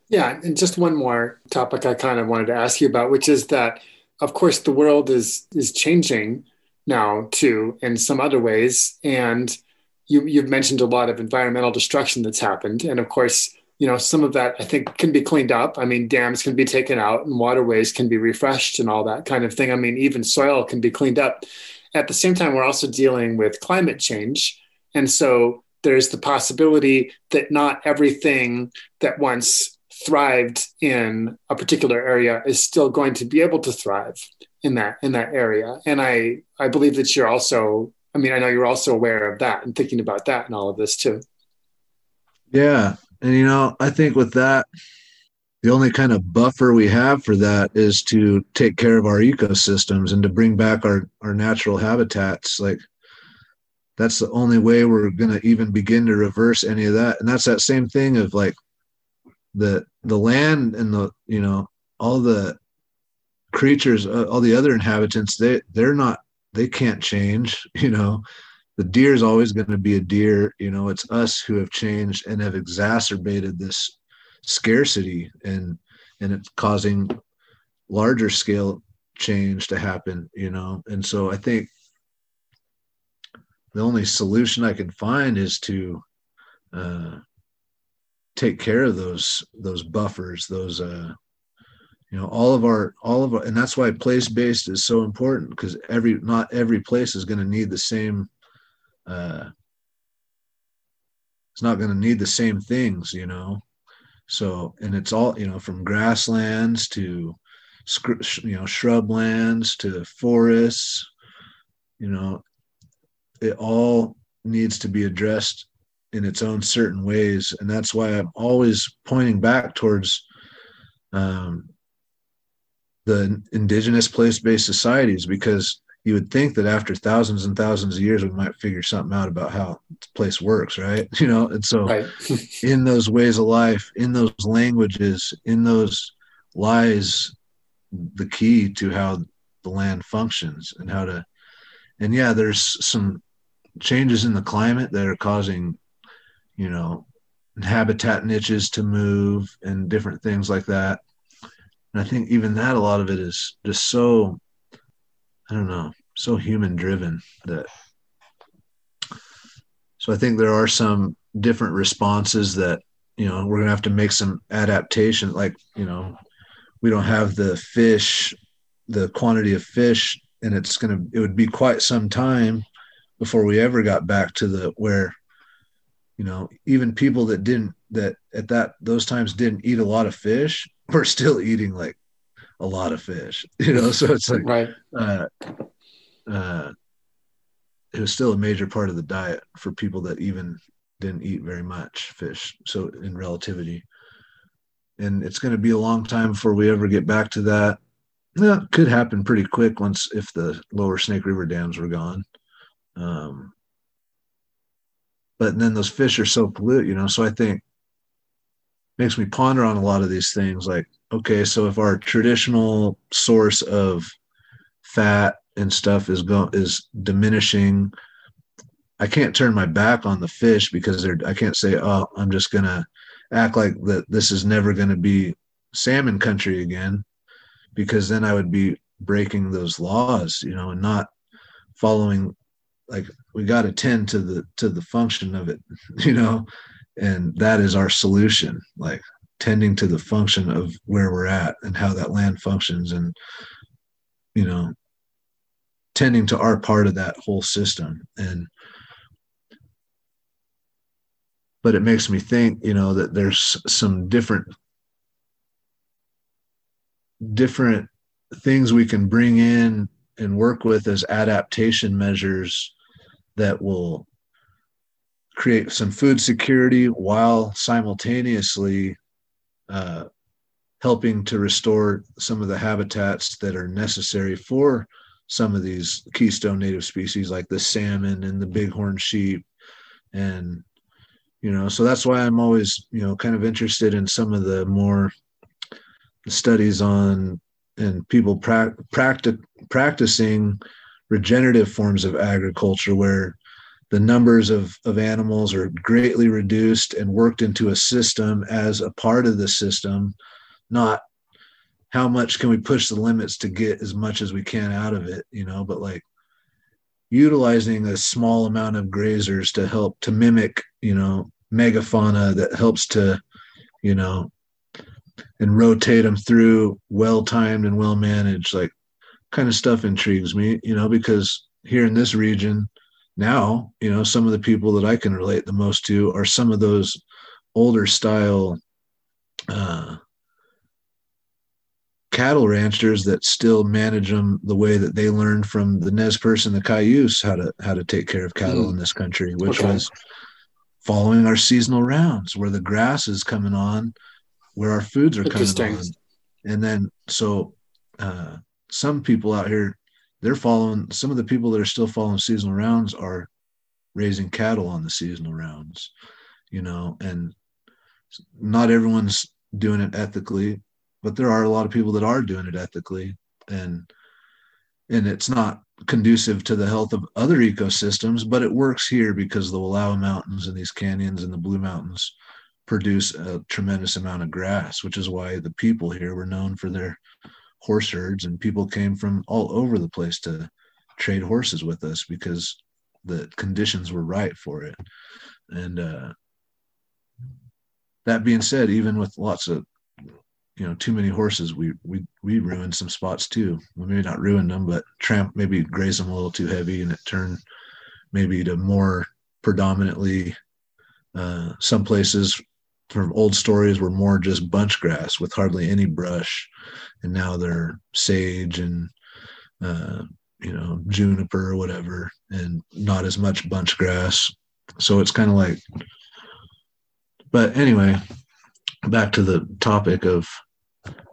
yeah and just one more topic i kind of wanted to ask you about which is that of course the world is is changing now too in some other ways and you, you've mentioned a lot of environmental destruction that's happened and of course you know, some of that I think can be cleaned up. I mean, dams can be taken out and waterways can be refreshed and all that kind of thing. I mean, even soil can be cleaned up. At the same time, we're also dealing with climate change. And so there's the possibility that not everything that once thrived in a particular area is still going to be able to thrive in that in that area. And I I believe that you're also I mean, I know you're also aware of that and thinking about that and all of this too. Yeah. And, you know, I think with that, the only kind of buffer we have for that is to take care of our ecosystems and to bring back our, our natural habitats. Like, that's the only way we're going to even begin to reverse any of that. And that's that same thing of like the, the land and the, you know, all the creatures, uh, all the other inhabitants, they, they're not, they can't change, you know, the deer is always going to be a deer you know it's us who have changed and have exacerbated this scarcity and and it's causing larger scale change to happen you know and so i think the only solution i can find is to uh, take care of those those buffers those uh you know all of our all of our and that's why place based is so important because every not every place is going to need the same uh, it's not going to need the same things, you know. So, and it's all, you know, from grasslands to, you know, shrublands to forests, you know, it all needs to be addressed in its own certain ways. And that's why I'm always pointing back towards um, the indigenous place based societies because you would think that after thousands and thousands of years we might figure something out about how the place works right you know and so right. in those ways of life in those languages in those lies the key to how the land functions and how to and yeah there's some changes in the climate that are causing you know habitat niches to move and different things like that and i think even that a lot of it is just so I don't know, so human driven that. So I think there are some different responses that you know we're gonna have to make some adaptation. Like you know, we don't have the fish, the quantity of fish, and it's gonna it would be quite some time before we ever got back to the where you know even people that didn't that at that those times didn't eat a lot of fish were still eating like a lot of fish, you know. So it's like, right. Uh, uh, it was still a major part of the diet for people that even didn't eat very much fish. So in relativity, and it's going to be a long time before we ever get back to that. Yeah, could happen pretty quick once if the lower Snake River dams were gone. Um, but then those fish are so polluted, you know. So I think makes me ponder on a lot of these things like okay so if our traditional source of fat and stuff is go is diminishing i can't turn my back on the fish because they're i can't say oh i'm just gonna act like that this is never going to be salmon country again because then i would be breaking those laws you know and not following like we got to tend to the to the function of it you know? And that is our solution like tending to the function of where we're at and how that land functions and you know tending to our part of that whole system. And but it makes me think you know that there's some different different things we can bring in and work with as adaptation measures that will create some food security while simultaneously uh, helping to restore some of the habitats that are necessary for some of these keystone native species like the salmon and the bighorn sheep. And you know so that's why i'm always you know kind of interested in some of the more studies on and people pra- practic- practicing regenerative forms of agriculture where the numbers of, of animals are greatly reduced and worked into a system as a part of the system, not how much can we push the limits to get as much as we can out of it, you know, but like utilizing a small amount of grazers to help to mimic, you know, megafauna that helps to you know, and rotate them through well timed and well managed. Like, kind of stuff intrigues me, you know, because here in this region now, you know, some of the people that I can relate the most to are some of those older style uh, cattle ranchers that still manage them the way that they learned from the Nez Perce and the Cayuse how to how to take care of cattle mm. in this country, which okay. was following our seasonal rounds where the grass is coming on, where our foods are coming on. And then so uh, some people out here, they're following some of the people that are still following seasonal rounds are raising cattle on the seasonal rounds, you know, and not everyone's doing it ethically but there are a lot of people that are doing it ethically. And and it's not conducive to the health of other ecosystems but it works here because the Wallowa Mountains and these canyons and the Blue Mountains produce a tremendous amount of grass which is why the people here were known for their horse herds and people came from all over the place to trade horses with us because the conditions were right for it. And uh, that being said even with lots of you know too many horses we we we ruined some spots too. We maybe not ruined them but tramp maybe grazed them a little too heavy and it turned maybe to more predominantly uh, some places from old stories were more just bunch grass with hardly any brush. And now they're sage and uh, you know juniper or whatever and not as much bunch grass. So it's kind of like but anyway back to the topic of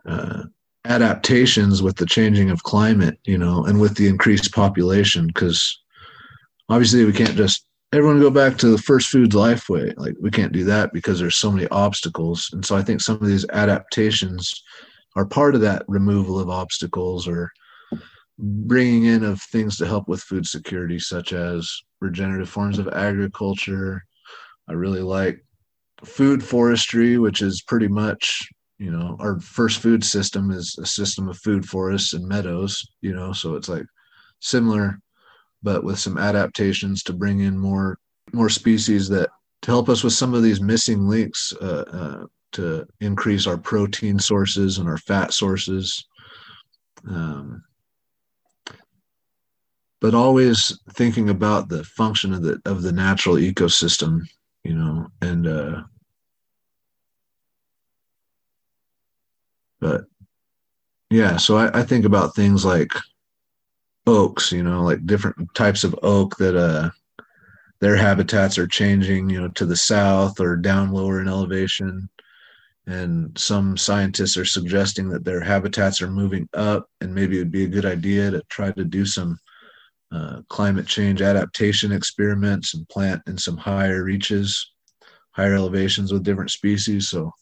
uh, adaptations with the changing of climate, you know, and with the increased population, because obviously we can't just everyone go back to the first foods life way. Like we can't do that because there's so many obstacles. And so I think some of these adaptations are part of that removal of obstacles or bringing in of things to help with food security, such as regenerative forms of agriculture. I really like food forestry, which is pretty much you know our first food system is a system of food forests and meadows you know so it's like similar but with some adaptations to bring in more more species that to help us with some of these missing links uh, uh, to increase our protein sources and our fat sources. Um, but always thinking about the function of the of the natural ecosystem you know and uh, but yeah so I, I, think about things like oaks you know like different types of oak that uh their habitats are changing you know to the south or down lower in elevation and some scientists are suggesting that their habitats are moving up and maybe it would be a good idea to try to do some uh, climate change adaptation experiments and plant in some higher reaches higher elevations with different species so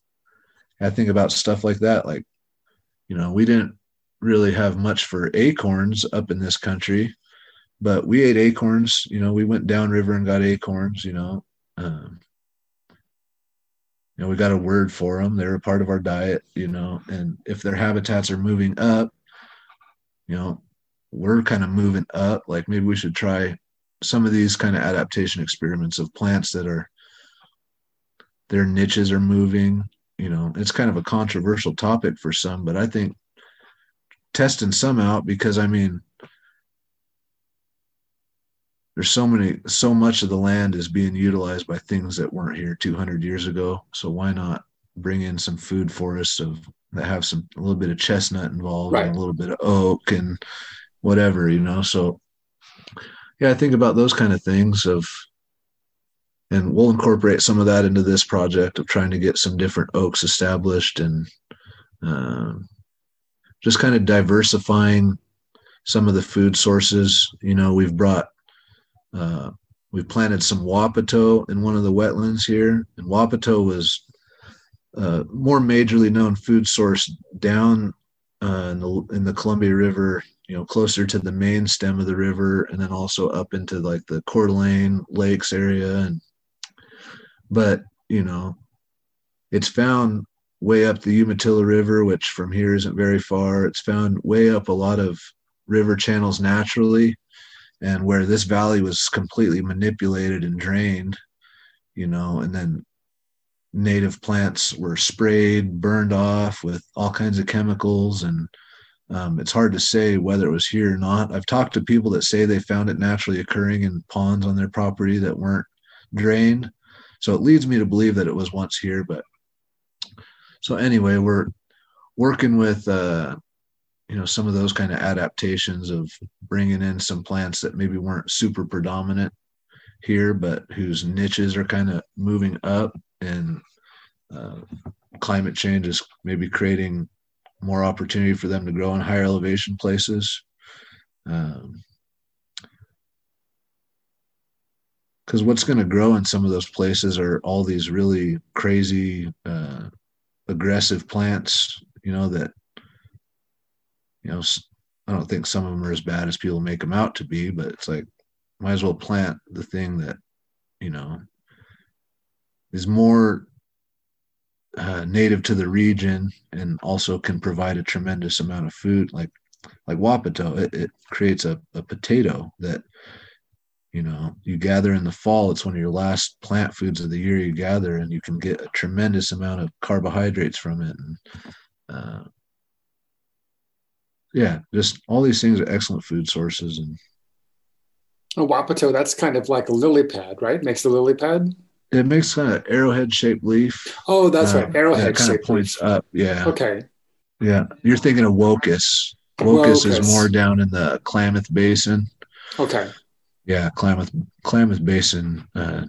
I think about stuff like that. Like, you know, we didn't really have much for acorns up in this country, but we ate acorns. You know, we went downriver and got acorns. You know, um, you know, we got a word for them. They're a part of our diet. You know, and if their habitats are moving up, you know, we're kind of moving up. Like maybe we should try some of these kind of adaptation experiments of plants that are their niches are moving you know it's kind of a controversial topic for some but i think testing some out because i mean there's so many so much of the land is being utilized by things that weren't here 200 years ago so why not bring in some food forests of that have some a little bit of chestnut involved right. and a little bit of oak and whatever you know so yeah i think about those kind of things of and we'll incorporate some of that into this project of trying to get some different oaks established and um, just kind of diversifying some of the food sources. You know, we've brought uh, we've planted some wapato in one of the wetlands here, and wapato was a more majorly known food source down uh, in the in the Columbia River you know closer to the main stem of the river and then also up into like the Coeur d'Alene lakes area and but you know it's found way up the umatilla river which from here isn't very far it's found way up a lot of river channels naturally and where this valley was completely manipulated and drained you know and then native plants were sprayed, burned off with all kinds of chemicals, and um, it's hard to say whether it was here or not. I've talked to people that say they found it naturally occurring in ponds on their property that weren't drained. So it leads me to believe that it was once here. But so anyway, we're working with uh, you know some of those kind of adaptations of bringing in some plants that maybe weren't super predominant here, but whose niches are kind of moving up and uh, climate change is maybe creating more opportunity for them to grow in higher elevation places. Um, because what's going to grow in some of those places are all these really crazy uh, aggressive plants you know that you know i don't think some of them are as bad as people make them out to be but it's like might as well plant the thing that you know is more uh, native to the region and also can provide a tremendous amount of food. Like like wapato it, it creates a, a potato that you know you gather in the fall it's one of your last plant foods of the year you gather and you can get a tremendous amount of carbohydrates from it and uh, yeah just all these things are excellent food sources and a wapato that's kind of like a lily pad right? Makes a lily pad? It makes kind of arrowhead shaped leaf. Oh that's uh, right arrowhead yeah, kind of points leaf. up yeah. Okay. Yeah you're thinking of Wokus Wokus is more down in the Klamath Basin. Okay yeah, Klamath Klamath Basin uh,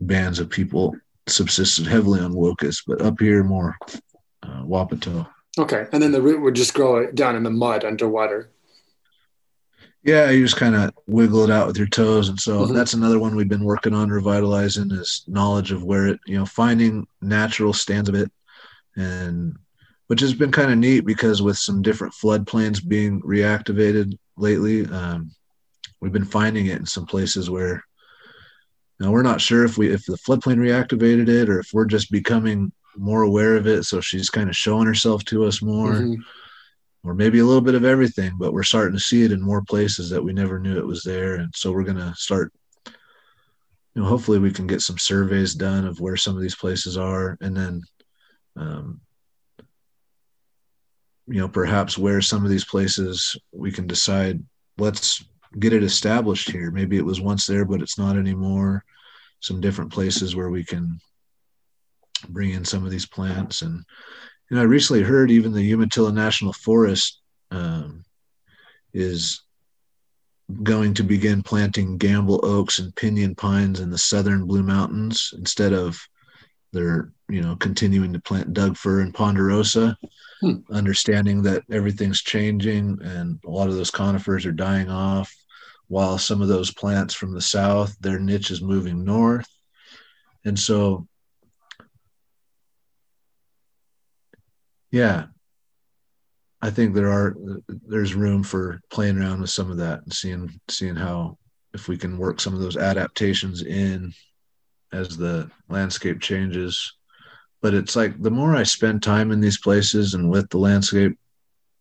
bands of people subsisted heavily on Wokus, but up here more uh, Wapato. Okay, and then the root would just grow down in the mud underwater. Yeah, you just kind of wiggle it out with your toes, and so Mhm. that's another one we've been working on revitalizing is knowledge of where it, you know, finding natural stands of it, and which has been kind of neat because with some different floodplains being reactivated lately, um, we've been finding it in some places where now we're not sure if we if the floodplain reactivated it or if we're just becoming more aware of it so she's kind of showing herself to us more Mhm. or maybe a little bit of everything but we're starting to see it in more places that we never knew it was there and so we're going to start you know hopefully we can get some surveys done of where some of these places are and then um, you know perhaps where some of these places we can decide let's get it established here. Maybe it was once there but it's not anymore. Some different places where we can bring in some of these plants. And you know i recently heard even the umatilla national forest um, is going to begin planting Gambel oaks and pinyon pines in the southern blue mountains instead of they're you know continuing to plant doug fir and ponderosa Hmm. understanding that everything's changing and a lot of those conifers are dying off while some of those plants from the south their niche is moving north and so yeah i think there are there's room for playing around with some of that and seeing seeing how if we can work some of those adaptations in as the landscape changes. But it's like the more i spend time in these places and with the landscape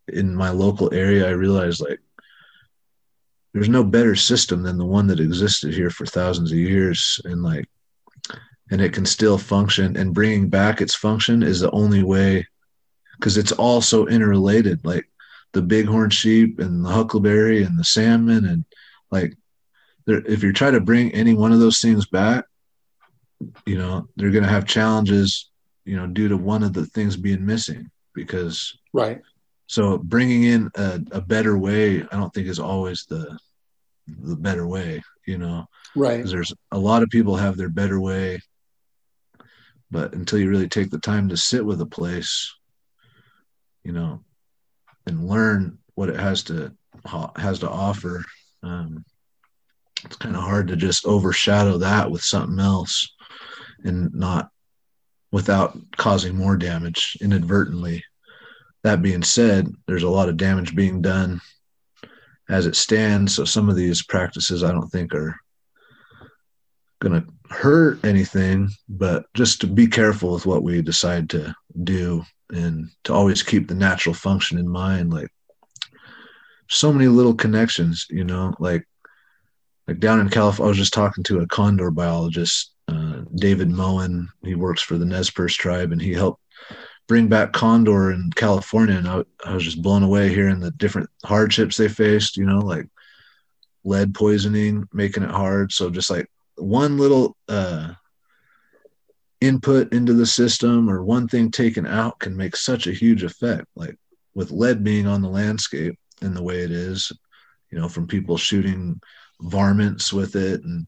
in my local area i realize like there's no better system than the one that existed here for thousands of years. And like and it can still function. And bringing back its function is the only way because it's all so interrelated. Like the bighorn sheep and the huckleberry and the salmon and like if you try to bring any one of those things back you know they're going to have challenges you know due to one of the things being missing because Right. so bringing in a, a better way i don't think is always the the better way you know Right. there's a lot of people have their better way but until you really take the time to sit with a place you know and learn what it has to has to offer um, it's kind of hard to just overshadow that with something else and not without causing more damage inadvertently that being said there's a lot of damage being done as it stands so some of these practices i don't think are going to hurt anything, but just to be careful with what we decide to do and to always keep the natural function in mind. Like so many little connections, you know, like like down in California, I was just talking to a condor biologist uh, David Moen. He works for the Nez Perce tribe, and he helped bring back condor in California. And I, I was just blown away hearing the different hardships they faced. You know, like lead poisoning, making it hard. So just like one little uh, input into the system or one thing taken out can make such a huge effect. Like with lead being on the landscape in the way it is, you know, from people shooting varmints with it and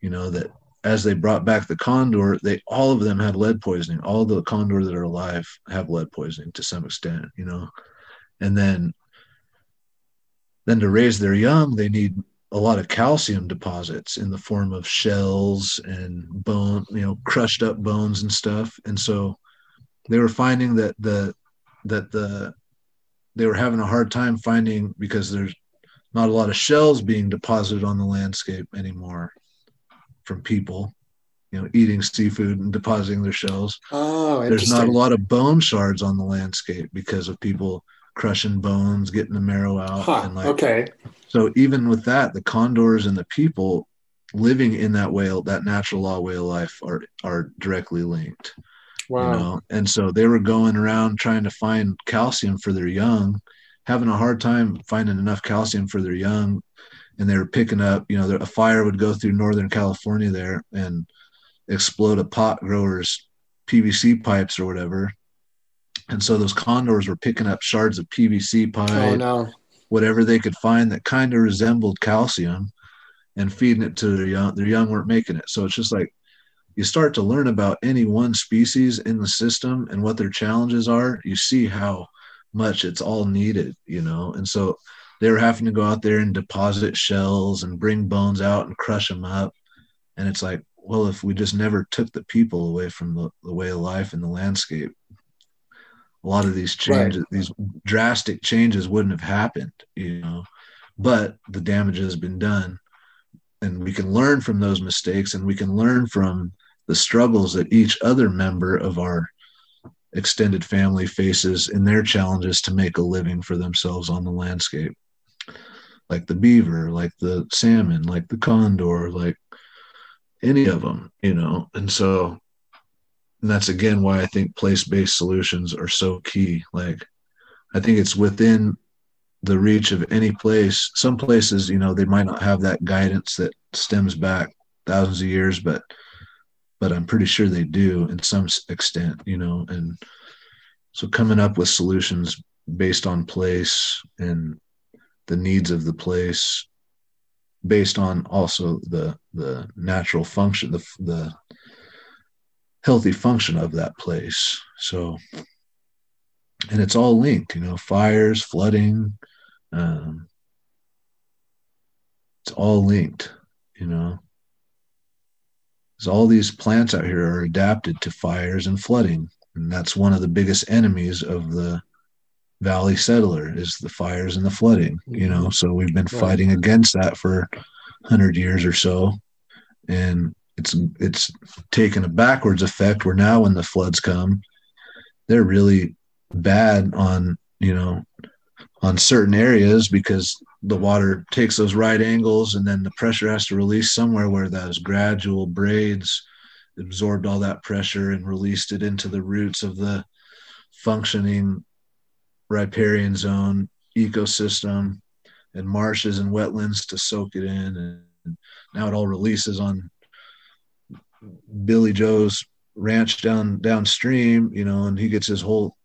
you know that as they brought back the condor they all of them had lead poisoning. All the condor that are alive have lead poisoning to some extent you know? And then then to raise their young they need a lot of calcium deposits in the form of shells and bone you know crushed up bones and stuff. And so they were finding that the that the they were having a hard time finding because there's not a lot of shells being deposited on the landscape anymore from people, you know, eating seafood and depositing their shells. Oh, There's not a lot of bone shards on the landscape because of people crushing bones, getting the marrow out. Huh, and like, okay. So even with that, the condors and the people living in that whale, that natural law whale life, are are directly linked. Wow. You know? And so they were going around trying to find calcium for their young, having a hard time finding enough calcium for their young. And they were picking up, you know, a fire would go through Northern California there and explode a pot grower's PVC pipes or whatever. And so those condors were picking up shards of PVC oh, pipe, oh, no. whatever they could find that kind of resembled calcium and feeding it to their young. Their young weren't making it. So it's just like you start to learn about any one species in the system and what their challenges are, you see how much it's all needed, you know. And so they were having to go out there and deposit shells and bring bones out and crush them up. And it's like, well, if we just never took the people away from the, the way of life and the landscape, a lot of these changes, right. these drastic changes wouldn't have happened, you know. But the damage has been done. And we can learn from those mistakes and we can learn from the struggles that each other member of our extended family faces in their challenges to make a living for themselves on the landscape like the beaver like the salmon like the condor like any of them you know? And so and that's again why i think place-based solutions are so key. Like i think it's within the reach of any place. Some places you know they might not have that guidance that stems back thousands of years but but I'm pretty sure they do in some extent, you know. And so coming up with solutions based on place and the needs of the place, based on also the the natural function, the the healthy function of that place. So, and it's all linked, you know, fires, flooding. Um, it's all linked, you know because all these plants out here are adapted to fires and flooding and that's one of the biggest enemies of the valley settler is the fires and the flooding you know? Mm-hmm. So we've been fighting against that for 100 years or so. And it's it's taken a backwards effect where now when the floods come they're really bad on you know on certain areas because the water takes those right angles and then the pressure has to release somewhere where those gradual braids absorbed all that pressure and released it into the roots of the functioning riparian zone ecosystem and marshes and wetlands to soak it in and now it all releases on billy joe's ranch down downstream you know and he gets his whole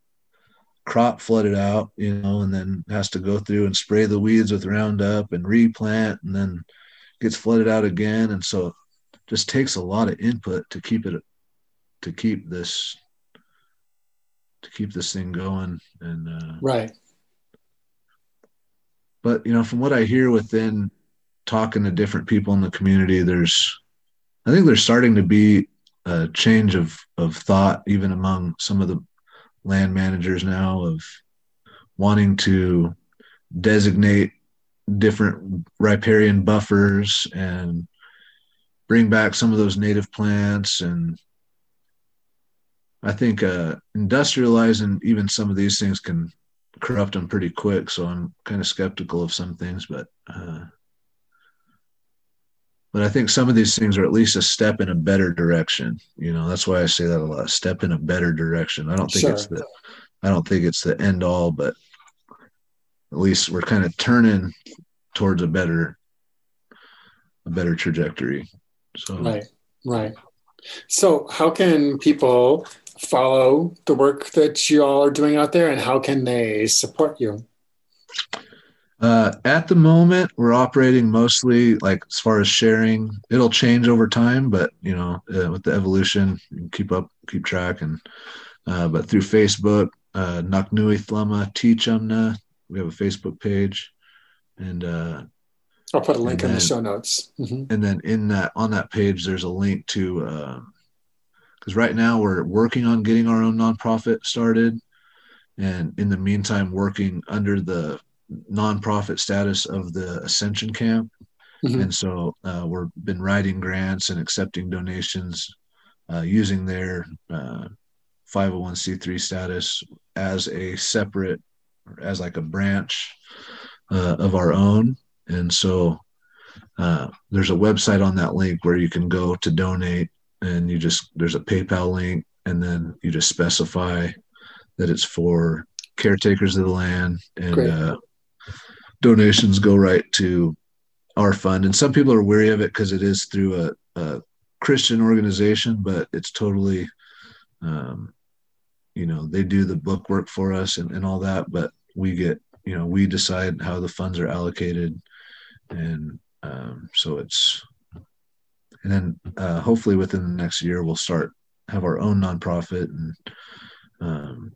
crop flooded out, you know, and then has to go through and spray the weeds with Roundup and replant and then gets flooded out again. And so it just takes a lot of input to keep it, to keep this, to keep this thing going. And, uh, right. But, you know, from what I hear within talking to different people in the community, there's, I think there's starting to be a change of, of thought, even among some of the land managers now of wanting to designate different riparian buffers and bring back some of those native plants and i think uh, industrializing even some of these things can corrupt them pretty quick so i'm kind of skeptical of some things but uh, but I think some of these things are at least a step in a better direction. You know, that's why I say that a lot. Step in a better direction. I don't think Sure. it's the I don't think it's the end all, but at least we're kind of turning towards a better a better trajectory. So Right, right. So, how can people follow the work that you all are doing out there, and how can they support you? Uh, at the moment, we're operating mostly like as far as sharing. It'll change over time, but you know, uh, with the evolution, you can keep up, keep track, and uh, but through Facebook, uh, Naknui Thlama Teachumna, we have a Facebook page, and uh, I'll put a link in the show notes. Mhm. and then in that on that page, there's a link to because right now we're working on getting our own nonprofit started, and in the meantime, working under the nonprofit status of the Ascension Camp. Mhm. And so uh, we've been writing grants and accepting donations uh, using their uh, 501c3 status as a separate, as like a branch uh, of our own. And so uh, there's a website on that link where you can go to donate, and you just, there's a PayPal link, and then you just specify that it's for caretakers of the land and uh, donations go right to our fund. And some people are weary of it because it is through a, a Christian organization, but it's totally, um, you know, they do the book work for us and, and all that, but we get, you know, we decide how the funds are allocated. And um, so it's, and then uh, hopefully within the next year, we'll start have our own nonprofit and um,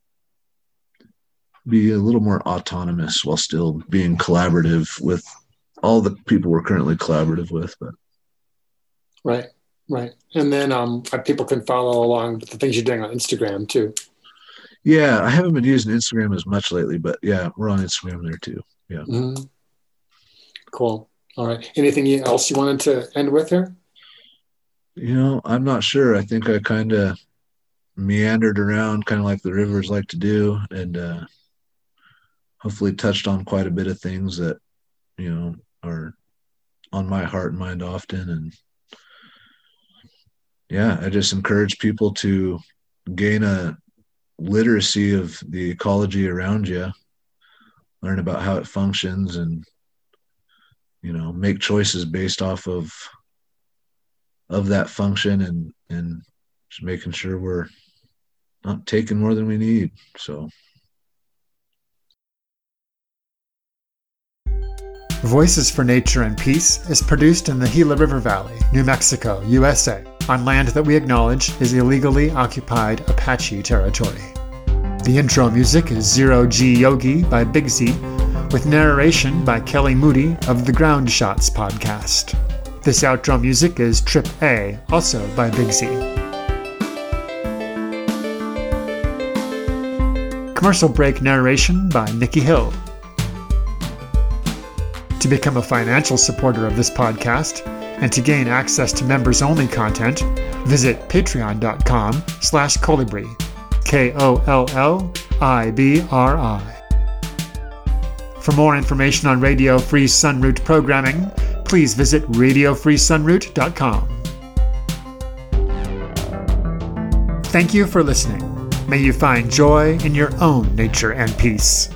be a little more autonomous while still being collaborative with all the people we're currently collaborative with. But Right, right. And then um, people can follow along with the things you're doing on Instagram too. yeah, I haven't been using Instagram as much lately, but yeah, we're on Instagram there too. Mhm. Cool. All right. Anything else you wanted to end with here? You know, I'm not sure. I think I kind of meandered around, kind of like the rivers like to do, and uh, hopefully touched on quite a bit of things that you know are on my heart and mind often. And yeah, I just encourage people to gain a literacy of the ecology around you, learn about how it functions, and you know, make choices based off of of that function and and just making sure we're not taking more than we need. So Voices for Nature and Peace is produced in the Gila River Valley, New Mexico, USA, on land that we acknowledge is illegally occupied Apache territory. The intro music is Zero G Yogi by Big Z, with narration by Kelly Moody of the Ground Shots podcast. This outro music is Trip A, also by Big Z. Commercial break narration by Nikki Hill. To become a financial supporter of this podcast and to gain access to members-only content, visit patreon.com slash kollibri, K-O-L-L-I-B-R-I. For more information on Radio Free Sunroot programming, please visit radiofreesunroot.com. Thank you for listening. May you find joy in your own nature and peace.